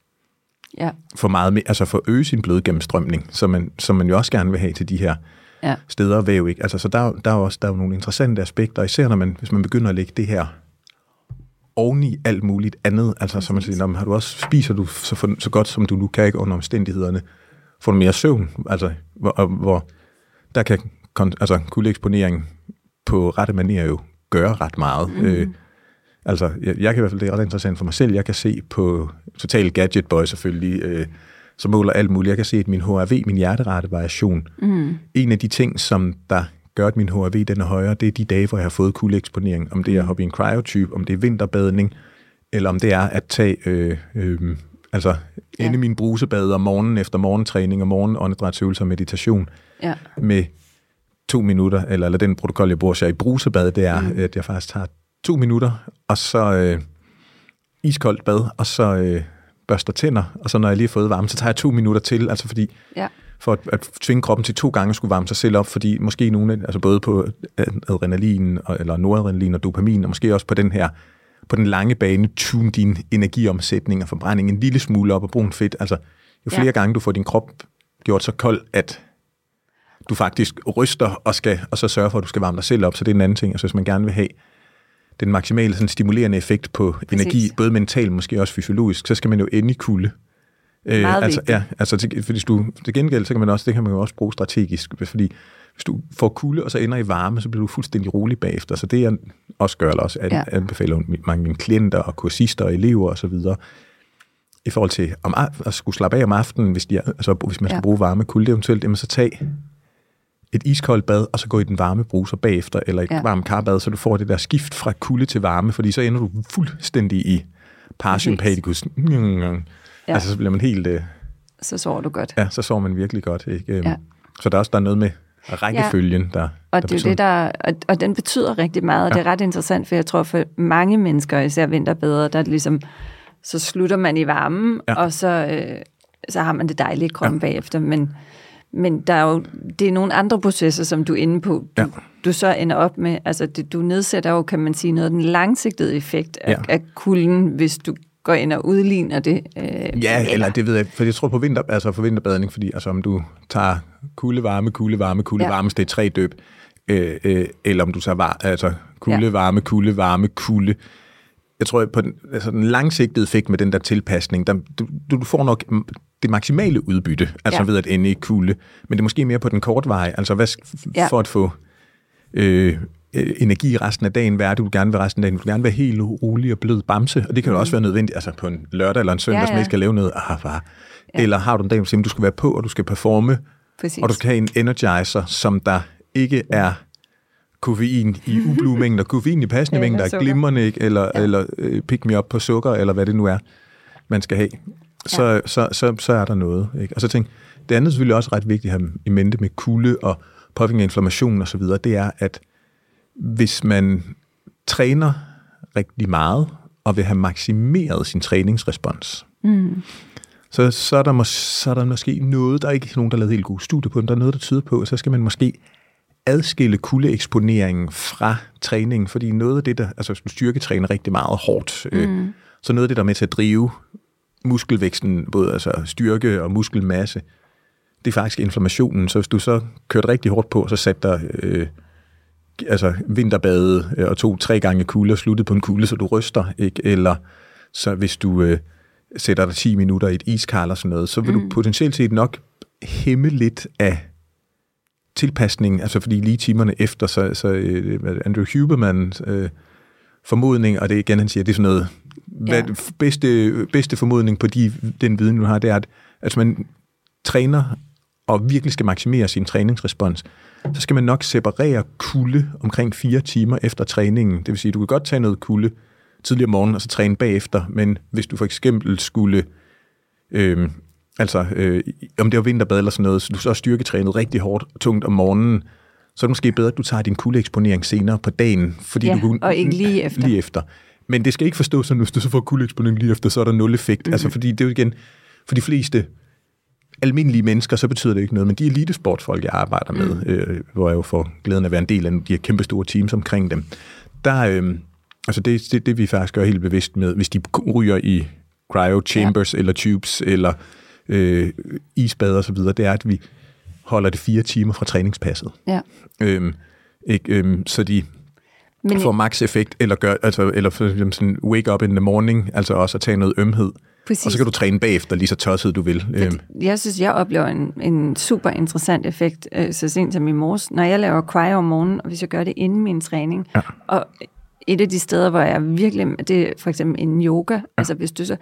Ja. få meget mere, altså få øge sin blodgennemstrømning, som man, som man jo også gerne vil have til de her Ja. steder og væv. Ikke? Altså, så der, der er også der er jo nogle interessante aspekter, især når man, hvis man begynder at lægge det her oven i alt muligt andet. Altså, så man siger, "Nå, men har du også, spiser du så, for, så godt, som du nu kan, ikke under omstændighederne, får du mere søvn, altså, hvor, hvor der kan altså, kuldeeksponering på rette manier jo gøre ret meget. Mm. Øh, altså, jeg, jeg kan i hvert fald, det er ret interessant for mig selv, jeg kan se på Total Gadget Boy selvfølgelig, øh, som måler alt muligt. Jeg kan se, at min HRV, min hjerterate-variation, mm. en af de ting, som der gør, at min HRV den er højere, det er de dage, hvor jeg har fået kuldeeksponering. Om det er at hoppe i en cryotube, om det er vinterbadning, eller om det er at tage, øh, øh, altså Ja. i min brusebad om morgenen efter morgentræning og morgenåndedrætsøvelser og meditation Ja. med to minutter, eller, eller den protokol, jeg bruger, så jeg i brusebad, det er, mm. at jeg faktisk tager to minutter, og så øh, iskoldt bad, og så øh, børster tænder, og så når jeg lige har fået varme, så tager jeg to minutter til, altså fordi Ja. for at, at tvinge kroppen til to gange at skulle varme sig selv op, fordi måske nogle, altså både på adrenalin, og, eller noradrenalin og dopamin, og måske også på den her, på den lange bane, tune din energiomsætning og forbrænding en lille smule op og brun fedt. Altså, jo flere ja. gange du får din krop gjort så kold, at du faktisk ryster og, skal, og så sørger for, at du skal varme dig selv op, så det er en anden ting. Altså hvis man gerne vil have den maksimale sådan, stimulerende effekt på Præcis. Energi, både mentalt, måske også fysiologisk, så skal man jo ende i kulde. Øh, Meget altså, vigtigt. ja, altså til, fordi hvis du, til gengæld, så kan man også, det kan man jo også bruge strategisk, fordi hvis du får kulde, og så ender i varme, så bliver du fuldstændig rolig bagefter. Så det jeg også gør, eller også Ja. anbefaler mange af mine klienter og kursister og elever og så videre, i forhold til om, at skulle slappe af om aftenen, hvis, de, altså, hvis man skal ja. bruge varme kulde eventuelt, jamen så tag et iskoldt bad, og så gå i den varme bruser bagefter, eller et Ja. ja. varmt karbad, så du får det der skift fra kulde til varme, fordi så ender du fuldstændig i parasympatikus. Ja. Altså, så bliver man helt... Øh, Så sover du godt. ja, så sover man virkelig godt. Ikke? Øhm, Ja. Så der er også der er noget med rækkefølgen, der, Og der det er det, der, og, og den betyder rigtig meget, og ja. det er ret interessant, for jeg tror for mange mennesker, især vinterbedre, der er det ligesom, så slutter man i varmen, ja. Ja. og så, øh, så har man det dejlige kroppen ja. bagefter, men, men der er jo, det er nogle andre processer, som du er inde på, du, ja. Du så ender op med, altså det, du nedsætter jo, kan man sige, noget af den langsigtede effekt af, ja. Af kulden, hvis du går ind og udligner det. Øh, Ja, eller det ved jeg, for jeg tror på vinter, altså for vinterbadning, fordi altså om du tager kulde, varme, kulde, varme, kulde, Ja. varme, det er tre døb, øh, øh, eller om du tager var, altså kulde, ja. varme, kulde, varme, kulde. Jeg tror, på den, altså den langsigtede effekt med den der tilpasning, der, du, du får nok det maksimale udbytte, altså Ja. ved at ende i kulde, men det er måske mere på den korte vej, altså hvad, Ja. for at få øh, øh, energi resten af dagen, hvad er det, du gerne vil resten af dagen? Du vil gerne være helt rolig og blød bamse, og det kan jo også være nødvendigt, altså på en lørdag eller en søndag, Ja, ja, som ikke skal lave noget, ah. Ja. eller har du en dag, hvor du skal være på, og du skal performe, Præcis. og du skal have en energizer, som der ikke er koffein i ublu mængder, koffein i passende Eller mængder, glimrende, ikke? eller, Ja. ja. eller øh, pick me up på sukker, eller hvad det nu er, man skal have. Så, ja. så, så, så er der noget. Ikke? Og så tænk, det andet er selvfølgelig også ret vigtigt at have i mente med kulde og påvirkning af inflammation og så videre, det er, at hvis man træner rigtig meget, og vil have maksimeret sin træningsrespons, Mm. så, så, er der mås- så er der måske noget, der er ikke nogen, der har lavet helt gode studier på, men der er noget, der tyder på, så skal man måske adskille kuldeeksponeringen fra træningen, fordi noget af det, der, altså hvis du styrketræner rigtig meget hårdt, mm. øh, så noget af det, der er med til at drive muskelvæksten, både altså styrke og muskelmasse, det er faktisk inflammationen. Så hvis du så kørte rigtig hårdt på, så satte dig øh, altså vinterbade øh, og tog tre gange kulde og sluttede på en kugle, så du ryster, ikke? eller så hvis du øh, sætter dig 10 minutter i et iskar eller sådan noget, så vil mm. du potentielt set nok hæmme lidt af tilpasning, altså fordi lige timerne efter, så, så øh, Andrew Huberman øh, formodning, og det er igen, han siger, det er sådan noget, ja. hvad bedste, bedste formodning på de, den viden, du har, det er, at altså man træner og virkelig skal maksimere sin træningsrespons, så skal man nok separere kulde omkring fire timer efter træningen. Det vil sige, du kan godt tage noget kulde tidligere om morgenen, og så træne bagefter, men hvis du for eksempel skulle, øh, altså øh, om det var vinterbad eller sådan noget, så du så styrketrænet rigtig hårdt tungt om morgenen, så er det måske bedre, at du tager din kuldeeksponering senere på dagen. Fordi ja, du kunne, og ikke lige efter. Lige efter. Men det skal ikke forstås sådan, hvis du så får kuldeeksponering lige efter, så er der nul effekt. Mm-hmm. Altså fordi det er jo igen, for de fleste almindelige mennesker, så betyder det ikke noget, men de elitesportfolk, jeg arbejder med, mm. øh, hvor jeg jo får glæden af at være en del af de her kæmpe store teams omkring dem, der, øh, altså det, det, det vi faktisk gør helt bevidst med, hvis de ryger i cryo chambers ja. eller tubes eller øh, isbad og så videre, det er, at vi holder det fire timer fra træningspasset. Ja. Øhm, ikke, øhm, så de Men får max effekt, eller, gør, altså, eller for eksempel sådan wake up in the morning, altså også at tage noget ømhed, Præcis. Og så kan du træne bagefter lige så tosset du vil. Øhm. Jeg synes, jeg oplever en, en super interessant effekt, øh, så sent som i morges. Når jeg laver cryo om morgenen, og hvis jeg gør det inden min træning, ja. og et af de steder, hvor jeg virkelig, det er for eksempel en yoga, ja. altså hvis du så,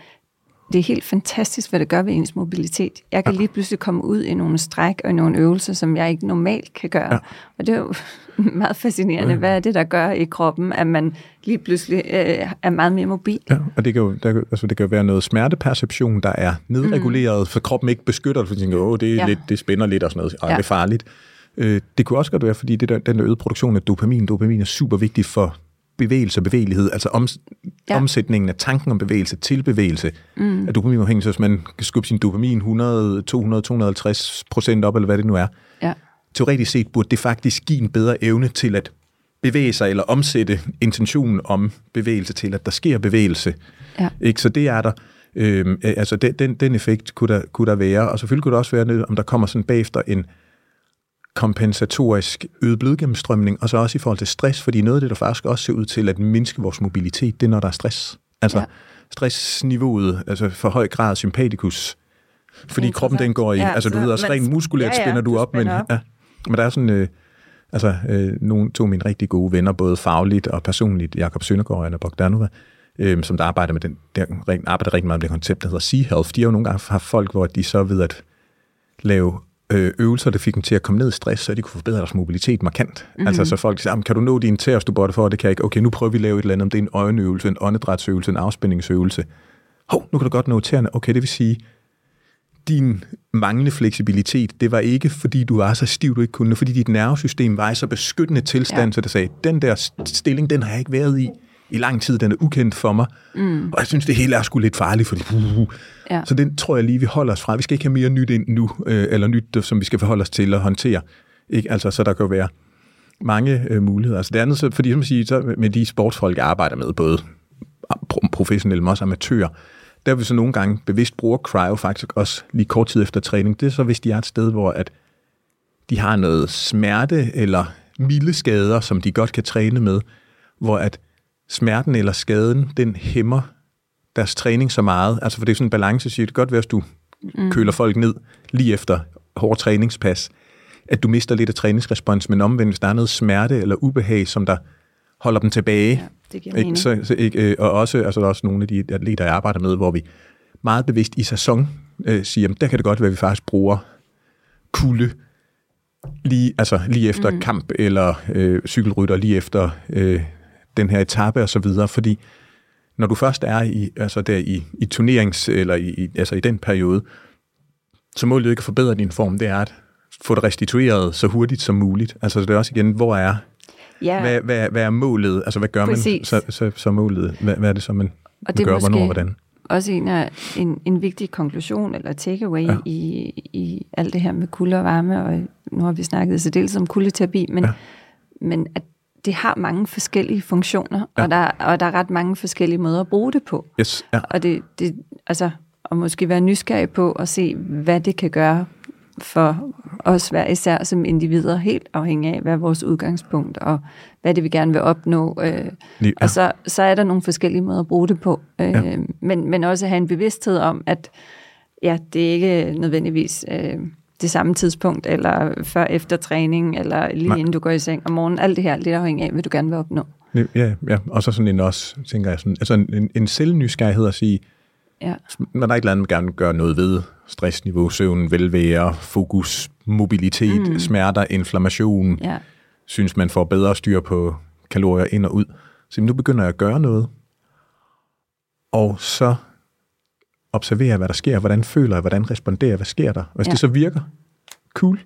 det er helt fantastisk, hvad det gør ved ens mobilitet. Jeg kan ja. lige pludselig komme ud i nogle stræk og nogle øvelser, som jeg ikke normalt kan gøre. Ja. Og det er jo meget fascinerende. Ja. Hvad er det, der gør i kroppen, at man lige pludselig øh, er meget mere mobil? Ja, og det kan jo der, altså det kan jo være noget smerteperception, der er nedreguleret, mm. for kroppen ikke beskytter dig, for tænker, åh, det, er ja. lidt, det spænder lidt og sådan noget, og ja. det er farligt. Øh, det kunne også godt være, fordi det der, den der øgede produktion af dopamin, dopamin er super vigtig for bevægelse og bevægelighed, altså om, ja. omsætningen af tanken om bevægelse til bevægelse, mm. at dopaminafhængig, så hvis man kan skubbe sin dopamin 100, 200, 250 procent op, eller hvad det nu er, ja. teoretisk set burde det faktisk give en bedre evne til at bevæge sig, eller omsætte intentionen om bevægelse til, at der sker bevægelse. Ja. Ikke? Så det er der. Øhm, altså den, den, den effekt kunne der, kunne der være, og selvfølgelig kunne det også være, om der kommer sådan bagefter en, kompensatorisk øget blodgennemstrømning, og så også i forhold til stress, fordi noget af det, der faktisk også ser ud til at mindske vores mobilitet, det er, når der er stress. Altså ja. stressniveauet, altså for høj grad sympatikus, fordi kroppen den går i, ja, altså du ved også rent muskulært ja, ja, spænder du op, men, op. Ja, men der er sådan, øh, altså øh, nogle, to af mine rigtig gode venner, både fagligt og personligt, Jakob Søndergaard og Anna Bogdanova, øh, som der arbejder med den, der arbejder rigtig meget med det koncept, der hedder Sea Health. De har jo nogle gange haft folk, hvor de så ved at lave øvelser, der fik dem til at komme ned i stress, så de kunne forbedre deres mobilitet markant. Mm-hmm. Altså så folk siger, kan du nå din tæer, du for, det kan jeg ikke. Okay, nu prøver vi at lave et eller andet, om det er en øjenøvelse, en åndedrætsøvelse, en afspændingsøvelse. Hov, nu kan du godt nå tæerne. Okay, det vil sige, din manglende fleksibilitet, det var ikke, fordi du var så stiv, du ikke kunne, fordi dit nervesystem var i så beskyttende tilstand, ja. så det sagde, den der stilling, den har jeg ikke været i i lang tid, den er ukendt for mig. Mm. Og jeg synes, det hele er sgu lidt farligt, fordi... Uh, uh. Ja. Så den tror jeg lige, vi holder os fra. Vi skal ikke have mere nyt ind nu, øh, eller nyt, som vi skal forholde os til at håndtere. Ikke? Altså, så der kan jo være mange øh, muligheder. Altså det andet, så, fordi som siger, så med de sportsfolk, jeg arbejder med, både professionelle, men også amatører, der vil så nogle gange bevidst bruge cryo faktisk også lige kort tid efter træning. Det er så, hvis de er et sted, hvor at de har noget smerte eller milde skader, som de godt kan træne med, hvor at smerten eller skaden, den hæmmer deres træning så meget. Altså for det er sådan en balance, siger det godt være, hvis du mm. køler folk ned lige efter hård træningspas, at du mister lidt af træningsrespons, men omvendt, hvis der er noget smerte eller ubehag, som der holder dem tilbage. Ja, det giver ikke, så, så, ikke, øh, og også, altså, der er også nogle af de atleter, jeg arbejder med, hvor vi meget bevidst i sæson øh, siger, jamen, der kan det godt være, at vi faktisk bruger kulde lige, altså, lige efter mm. kamp, eller øh, cykelrytter lige efter øh, den her etape og så videre, fordi når du først er i, altså der i, i turnerings, eller i, altså i den periode, så må du ikke forbedre din form, det er at få det restitueret så hurtigt som muligt. Altså det er også igen, hvor er, ja. hvad, hvad, hvad er målet, altså hvad gør Præcis. man så, så, så målet, hvad, hvad er det så, man, og det gør, hvornår og hvordan? også en, af, en, en vigtig konklusion eller takeaway ja. i, i alt det her med kulde og varme, og nu har vi snakket så dels om kuldeterapi, men, ja. men at det har mange forskellige funktioner, ja. og, der, og der er ret mange forskellige måder at bruge det på. Yes, ja. Og det, det, altså, at måske være nysgerrig på at se, hvad det kan gøre for os hver især som individer, helt afhængig af, hvad er vores udgangspunkt, og hvad det vi gerne vil opnå. Øh, ja. Og så, så er der nogle forskellige måder at bruge det på. Øh, ja. men, men også have en bevidsthed om, at ja, det er ikke nødvendigvis... Øh, det samme tidspunkt, eller før efter træning, eller lige Nej. inden du går i seng om morgenen. Alt det her, lidt afhængig af, hvad du gerne vil opnå. Ja, ja. Og så sådan en også, tænker jeg, sådan, altså en, en selvnysgerrighed at sige, Ja, når der er et eller andet, man gerne vil gøre noget ved, stressniveau, søvn, velvære, fokus, mobilitet, mm. smerter, inflammation, ja, synes man får bedre styr på kalorier ind og ud. Så nu begynder jeg at gøre noget, og så observerer jeg, hvad der sker, hvordan føler jeg, hvordan responderer hvad sker der. Hvis Ja. det så virker, cool.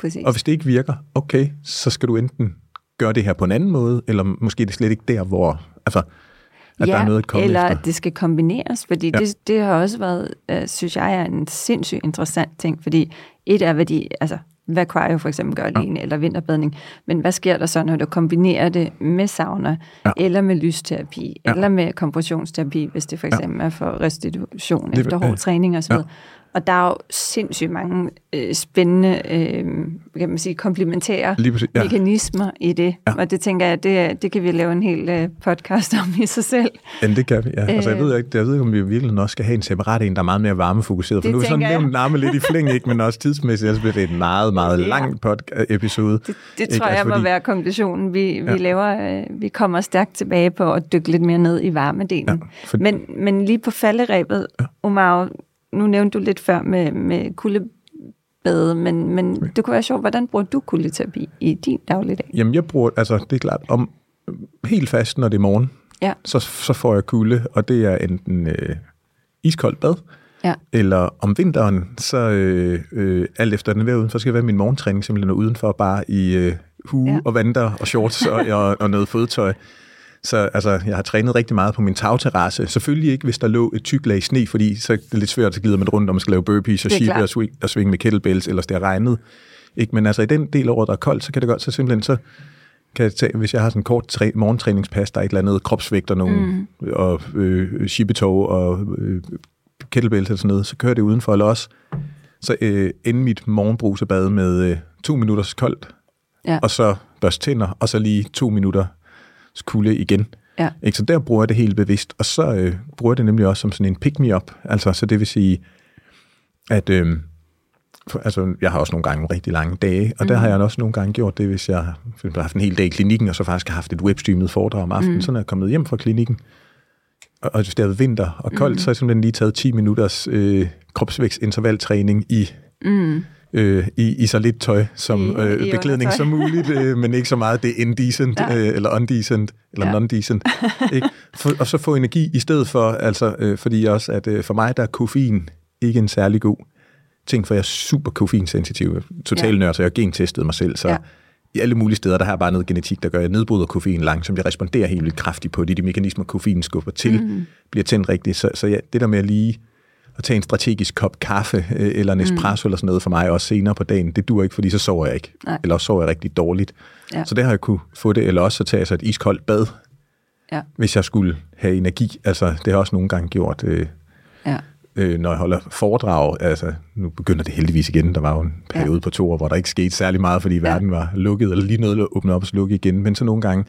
præcis. Og hvis det ikke virker, okay, så skal du enten gøre det her på en anden måde, eller måske er det slet ikke der, hvor, altså, at ja, der er noget at komme eller efter. det skal kombineres, fordi ja. det, det har også været, øh, synes jeg, er en sindssygt interessant ting, fordi et er, hvad de, altså, hvad cryo for eksempel gør alene, eller vinterbadning, men hvad sker der så, når du kombinerer det med sauna, Ja. ja. eller med lysterapi, Ja. ja. eller med kompressionsterapi, hvis det for Ja. eksempel er for restitution efter hård ja. træning osv. Ja. Og der er jo sindssygt mange øh, spændende, øh, kan man sige, komplementære præcis, ja. mekanismer i det. Ja. Og det tænker jeg, det, det kan vi lave en hel øh, podcast om i sig selv. Ja, det kan vi, ja. Altså, jeg Øh. ved ikke, jeg ved ikke, om vi virkelig også skal have en separat en, der er meget mere varmefokuseret. For Det nu er sådan jeg. nævnt nærmest lidt i flæng, ikke? men også tidsmæssigt, ellers bliver det en meget, meget Ja. lang episode. Det, det Ikke? tror jeg Altså, må fordi- være konklusionen. Vi, Ja. vi, laver, øh, vi kommer stærkt tilbage på at dykke lidt mere ned i varmedelen. Ja, for- men, men lige på falderæbet, ja. Omar, nu nævnte du lidt før med, med kuldebade, men, men det kunne være sjovt. Hvordan bruger du kuldeterapi i din dagligdag? Jamen, jeg bruger, altså, det er klart, om helt fast, når det er morgen, Ja, så, så får jeg kulde, og det er enten øh, iskoldt bad, ja, eller om vinteren, så øh, øh, alt efter den er uden, så skal jeg være min morgentræning simpelthen udenfor, bare i øh, hue ja. Ja. og vanter og shorts og, og, og noget fodtøj. Så altså, jeg har trænet rigtig meget på min tagterrasse. Selvfølgelig ikke, hvis der lå et tyk lag sne, fordi så er det lidt svært, så glider man rundt, og man skal lave burpees og shibe og, swing, og svinge med kettlebells, ellers det er regnet. Ikke? Men altså i den del af året, der er koldt, så kan det godt, så simpelthen så kan jeg tage, hvis jeg har sådan en kort træ, morgentræningspas, der er et eller andet kropsvægt og nogle mm. og øh, shibetov og øh, kettlebells og sådan noget, så kører det udenfor, eller også så øh, ender mit morgenbrusebad med øh, to minutters koldt, ja, og så børste tænder, og så lige to minutter kulde igen. ja, Ikke? Så der bruger jeg det helt bevidst. Og så øh, bruger jeg det nemlig også som sådan en pick-me-up. Altså, så det vil sige, at øh, for, altså, jeg har også nogle gange rigtig lange dage, og mm. der har jeg også nogle gange gjort det, hvis jeg for eksempel har haft en hel dag i klinikken, og så faktisk har haft et webstreamet foredrag om aftenen, mm. så når jeg er kommet hjem fra klinikken, og, og hvis det er vinter og koldt, mm. så har jeg simpelthen lige taget 10 minutters øh, kropsvækstsintervaltræning i mm, øh, i, i så lidt tøj som I- øh, i beklædning som muligt, øh, men ikke så meget det indecent Ja. øh, eller undecent eller Ja. non-decent. ikke? For, og så få energi i stedet for, altså øh, fordi også, at øh, for mig der er koffein ikke en særlig god ting, for jeg er super koffeinsensitiv. Total Ja. nørd, så jeg har gentestet mig selv, så Ja. i alle mulige steder, der har jeg bare noget genetik, der gør, at jeg nedbryder koffein langsomt. Jeg responderer helt vildt kraftigt på det. De mekanismer, koffein skubber til, mm. bliver tændt rigtigt. Så, så ja, det der med at lige at tage en strategisk kop kaffe øh, eller en espresso mm. eller sådan noget for mig også senere på dagen, det dur ikke, fordi så sover jeg ikke. Nej. Eller også sover jeg rigtig dårligt. Ja. Så det har jeg kunne få det, eller også så tager jeg så et iskoldt bad, ja, hvis jeg skulle have energi. Altså, det har jeg også nogle gange gjort, øh, ja, øh, når jeg holder foredrag. Altså, nu begynder det heldigvis igen. Der var jo en periode ja. på to år, hvor der ikke skete særlig meget, fordi ja. verden var lukket, eller lige noget åbnet op og slukke igen. Men så nogle gange,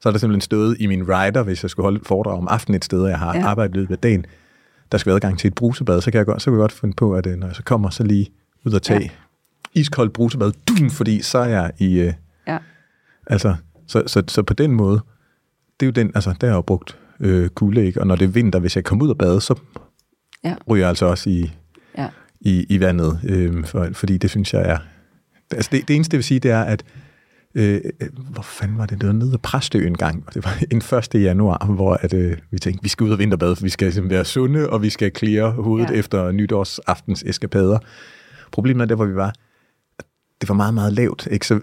så er der simpelthen stået i min rider, hvis jeg skulle holde et foredrag om aftenen et sted, og jeg har ja. Arbejdet af dagen, der skal være adgang til et brusebad, så kan jeg godt, så kan jeg godt finde på, at øh, når jeg så kommer, så lige ud og tage ja. iskoldt brusebad, dum, fordi så er jeg i... Øh, ja, Altså, så, så, så på den måde, det er jo den, altså, der har jeg jo brugt øh, kulde, ikke? Og når det er vinter, hvis jeg kommer ud og bade, så Ja. ryger jeg altså også i, ja, i, i vandet, øh, for, fordi det synes jeg er... Altså, det, det eneste, jeg vil sige, det er, at Øh, øh, hvor fanden var det? Det var nede af Præstø en gang, og det var en 1. januar, hvor at, øh, vi tænkte, vi skal ud og vinterbade, for vi skal være sunde, og vi skal clear hovedet Ja. efter nytårsaftens eskapader. Problemet er, der hvor vi var, det var meget, meget lavt. Ikke? Så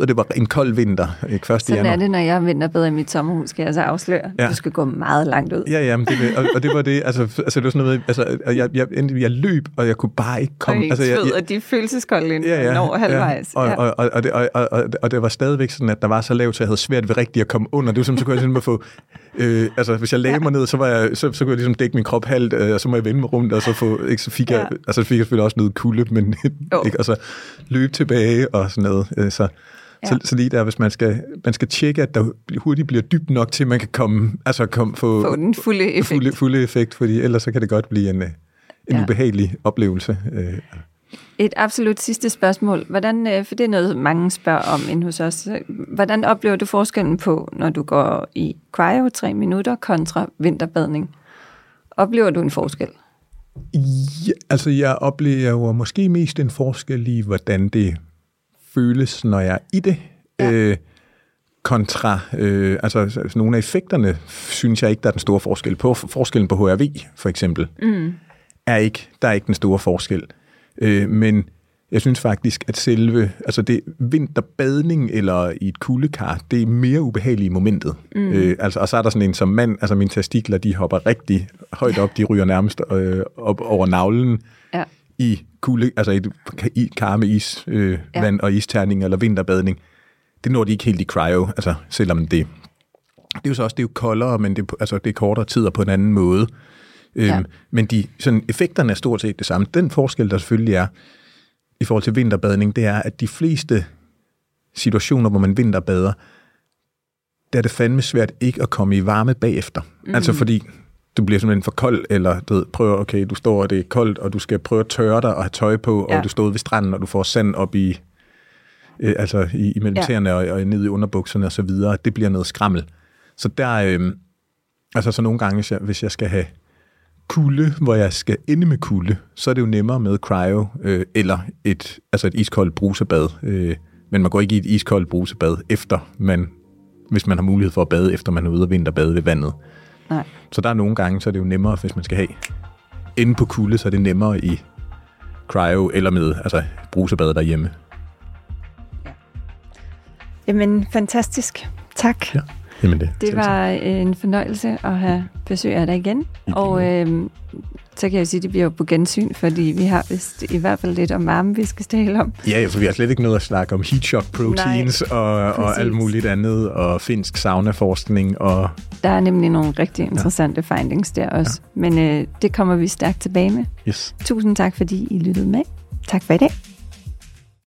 og det var en kold vinter, ikke? 1. Sådan januar. er det, når jeg venter bedre i mit sommerhus, skal jeg så afsløre. Ja. Du skal gå meget langt ud. Ja, ja, men det, og, og det var det, altså, altså det var sådan noget, altså, og jeg, jeg, jeg, jeg løb, og jeg kunne bare ikke komme, og altså, jeg, jeg, de er følelseskolde inden ja, ja, når halvvejs. Ja. Og, Ja. og, og, og, det, og, og, og, og det var stadigvæk sådan, at der var så lavt, så jeg havde svært ved rigtigt at komme under. Det var som, så kunne jeg simpelthen få, øh, altså hvis jeg lagde mig ned, så, var jeg, så, så kunne jeg ligesom dække min krop halvt, øh, og så må jeg vende mig rundt, og så, få, ikke, så fik jeg, Ja. altså, så fik jeg selvfølgelig også noget kulde, men ikke, og så løb tilbage og sådan noget. Øh, så, Ja. så, så lige der, hvis man skal, man skal tjekke, at der hurtigt bliver dybt nok til, at man kan komme, altså komme, få, Få den fulde effekt. fulde, fulde effekt, fordi ellers så kan det godt blive en, øh, en Ja. ubehagelig oplevelse. Øh, Et absolut sidste spørgsmål. Hvordan, for det er noget, mange spørger om ind hos os. Hvordan oplever du forskellen på, når du går i cryo tre minutter kontra vinterbadning? Oplever du en forskel? Ja, altså jeg oplever måske mest en forskel i, hvordan det føles, når jeg er i det. Ja. Øh, kontra, øh, altså, altså nogle af effekterne, synes jeg ikke, der er den store forskel på. Forskellen på HRV, for eksempel, mm. er ikke, der er ikke den store forskel. Øh, men jeg synes faktisk, at selve, altså det vinterbadning eller i et kuldekar, det er mere ubehageligt i momentet. Mm. Øh, altså, og så er der sådan en som mand, altså mine testikler, de hopper rigtig højt op, de ryger nærmest øh, op over navlen ja. i kulde, altså et, i kar med is, øh, ja. vand og isterning eller vinterbadning. Det når de ikke helt i cryo, altså selvom det, det er jo så også, det er jo koldere, men det, altså, det er kortere tid og på en anden måde. Ja. Øhm, men de, sådan, effekterne er stort set det samme. Den forskel, der selvfølgelig er i forhold til vinterbadning, det er, at de fleste situationer, hvor man vinterbader, der er det fandme svært ikke at komme i varme bagefter. Mm. Altså fordi du bliver simpelthen for kold, eller du ved, prøver, okay, du står, og det er koldt, og du skal prøve at tørre dig og have tøj på, ja. og du står ved stranden, og du får sand op i, øh, altså i, i mellem ja. og, og ned i underbukserne og så videre. Det bliver noget skrammel. Så der, øh, altså så nogle gange, hvis jeg, hvis jeg skal have kulde, hvor jeg skal ende med kulde, så er det jo nemmere med cryo øh, eller et, altså et iskoldt brusebad. Øh, men man går ikke i et iskoldt brusebad efter man, hvis man har mulighed for at bade, efter man er ude og vinterbade ved vandet. Nej. Så der er nogle gange, så er det jo nemmere, hvis man skal have ende på kulde, så er det nemmere i cryo eller med altså brusebad derhjemme. Ja. Jamen, fantastisk. Tak. Ja. Jamen det, det var en fornøjelse at have besøg af dig igen. Og øh, så kan jeg sige, at det bliver på gensyn, fordi vi har vist i hvert fald lidt om varme, vi skal tale om. Ja, for vi har slet ikke noget at snakke om heat shock proteins Nej, og, og alt muligt andet, og finsk saunaforskning. Og... Der er nemlig nogle rigtig interessante ja. findings der også. Ja. Men øh, det kommer vi stærkt tilbage med. Yes. Tusind tak, fordi I lyttede med. Tak for i dag.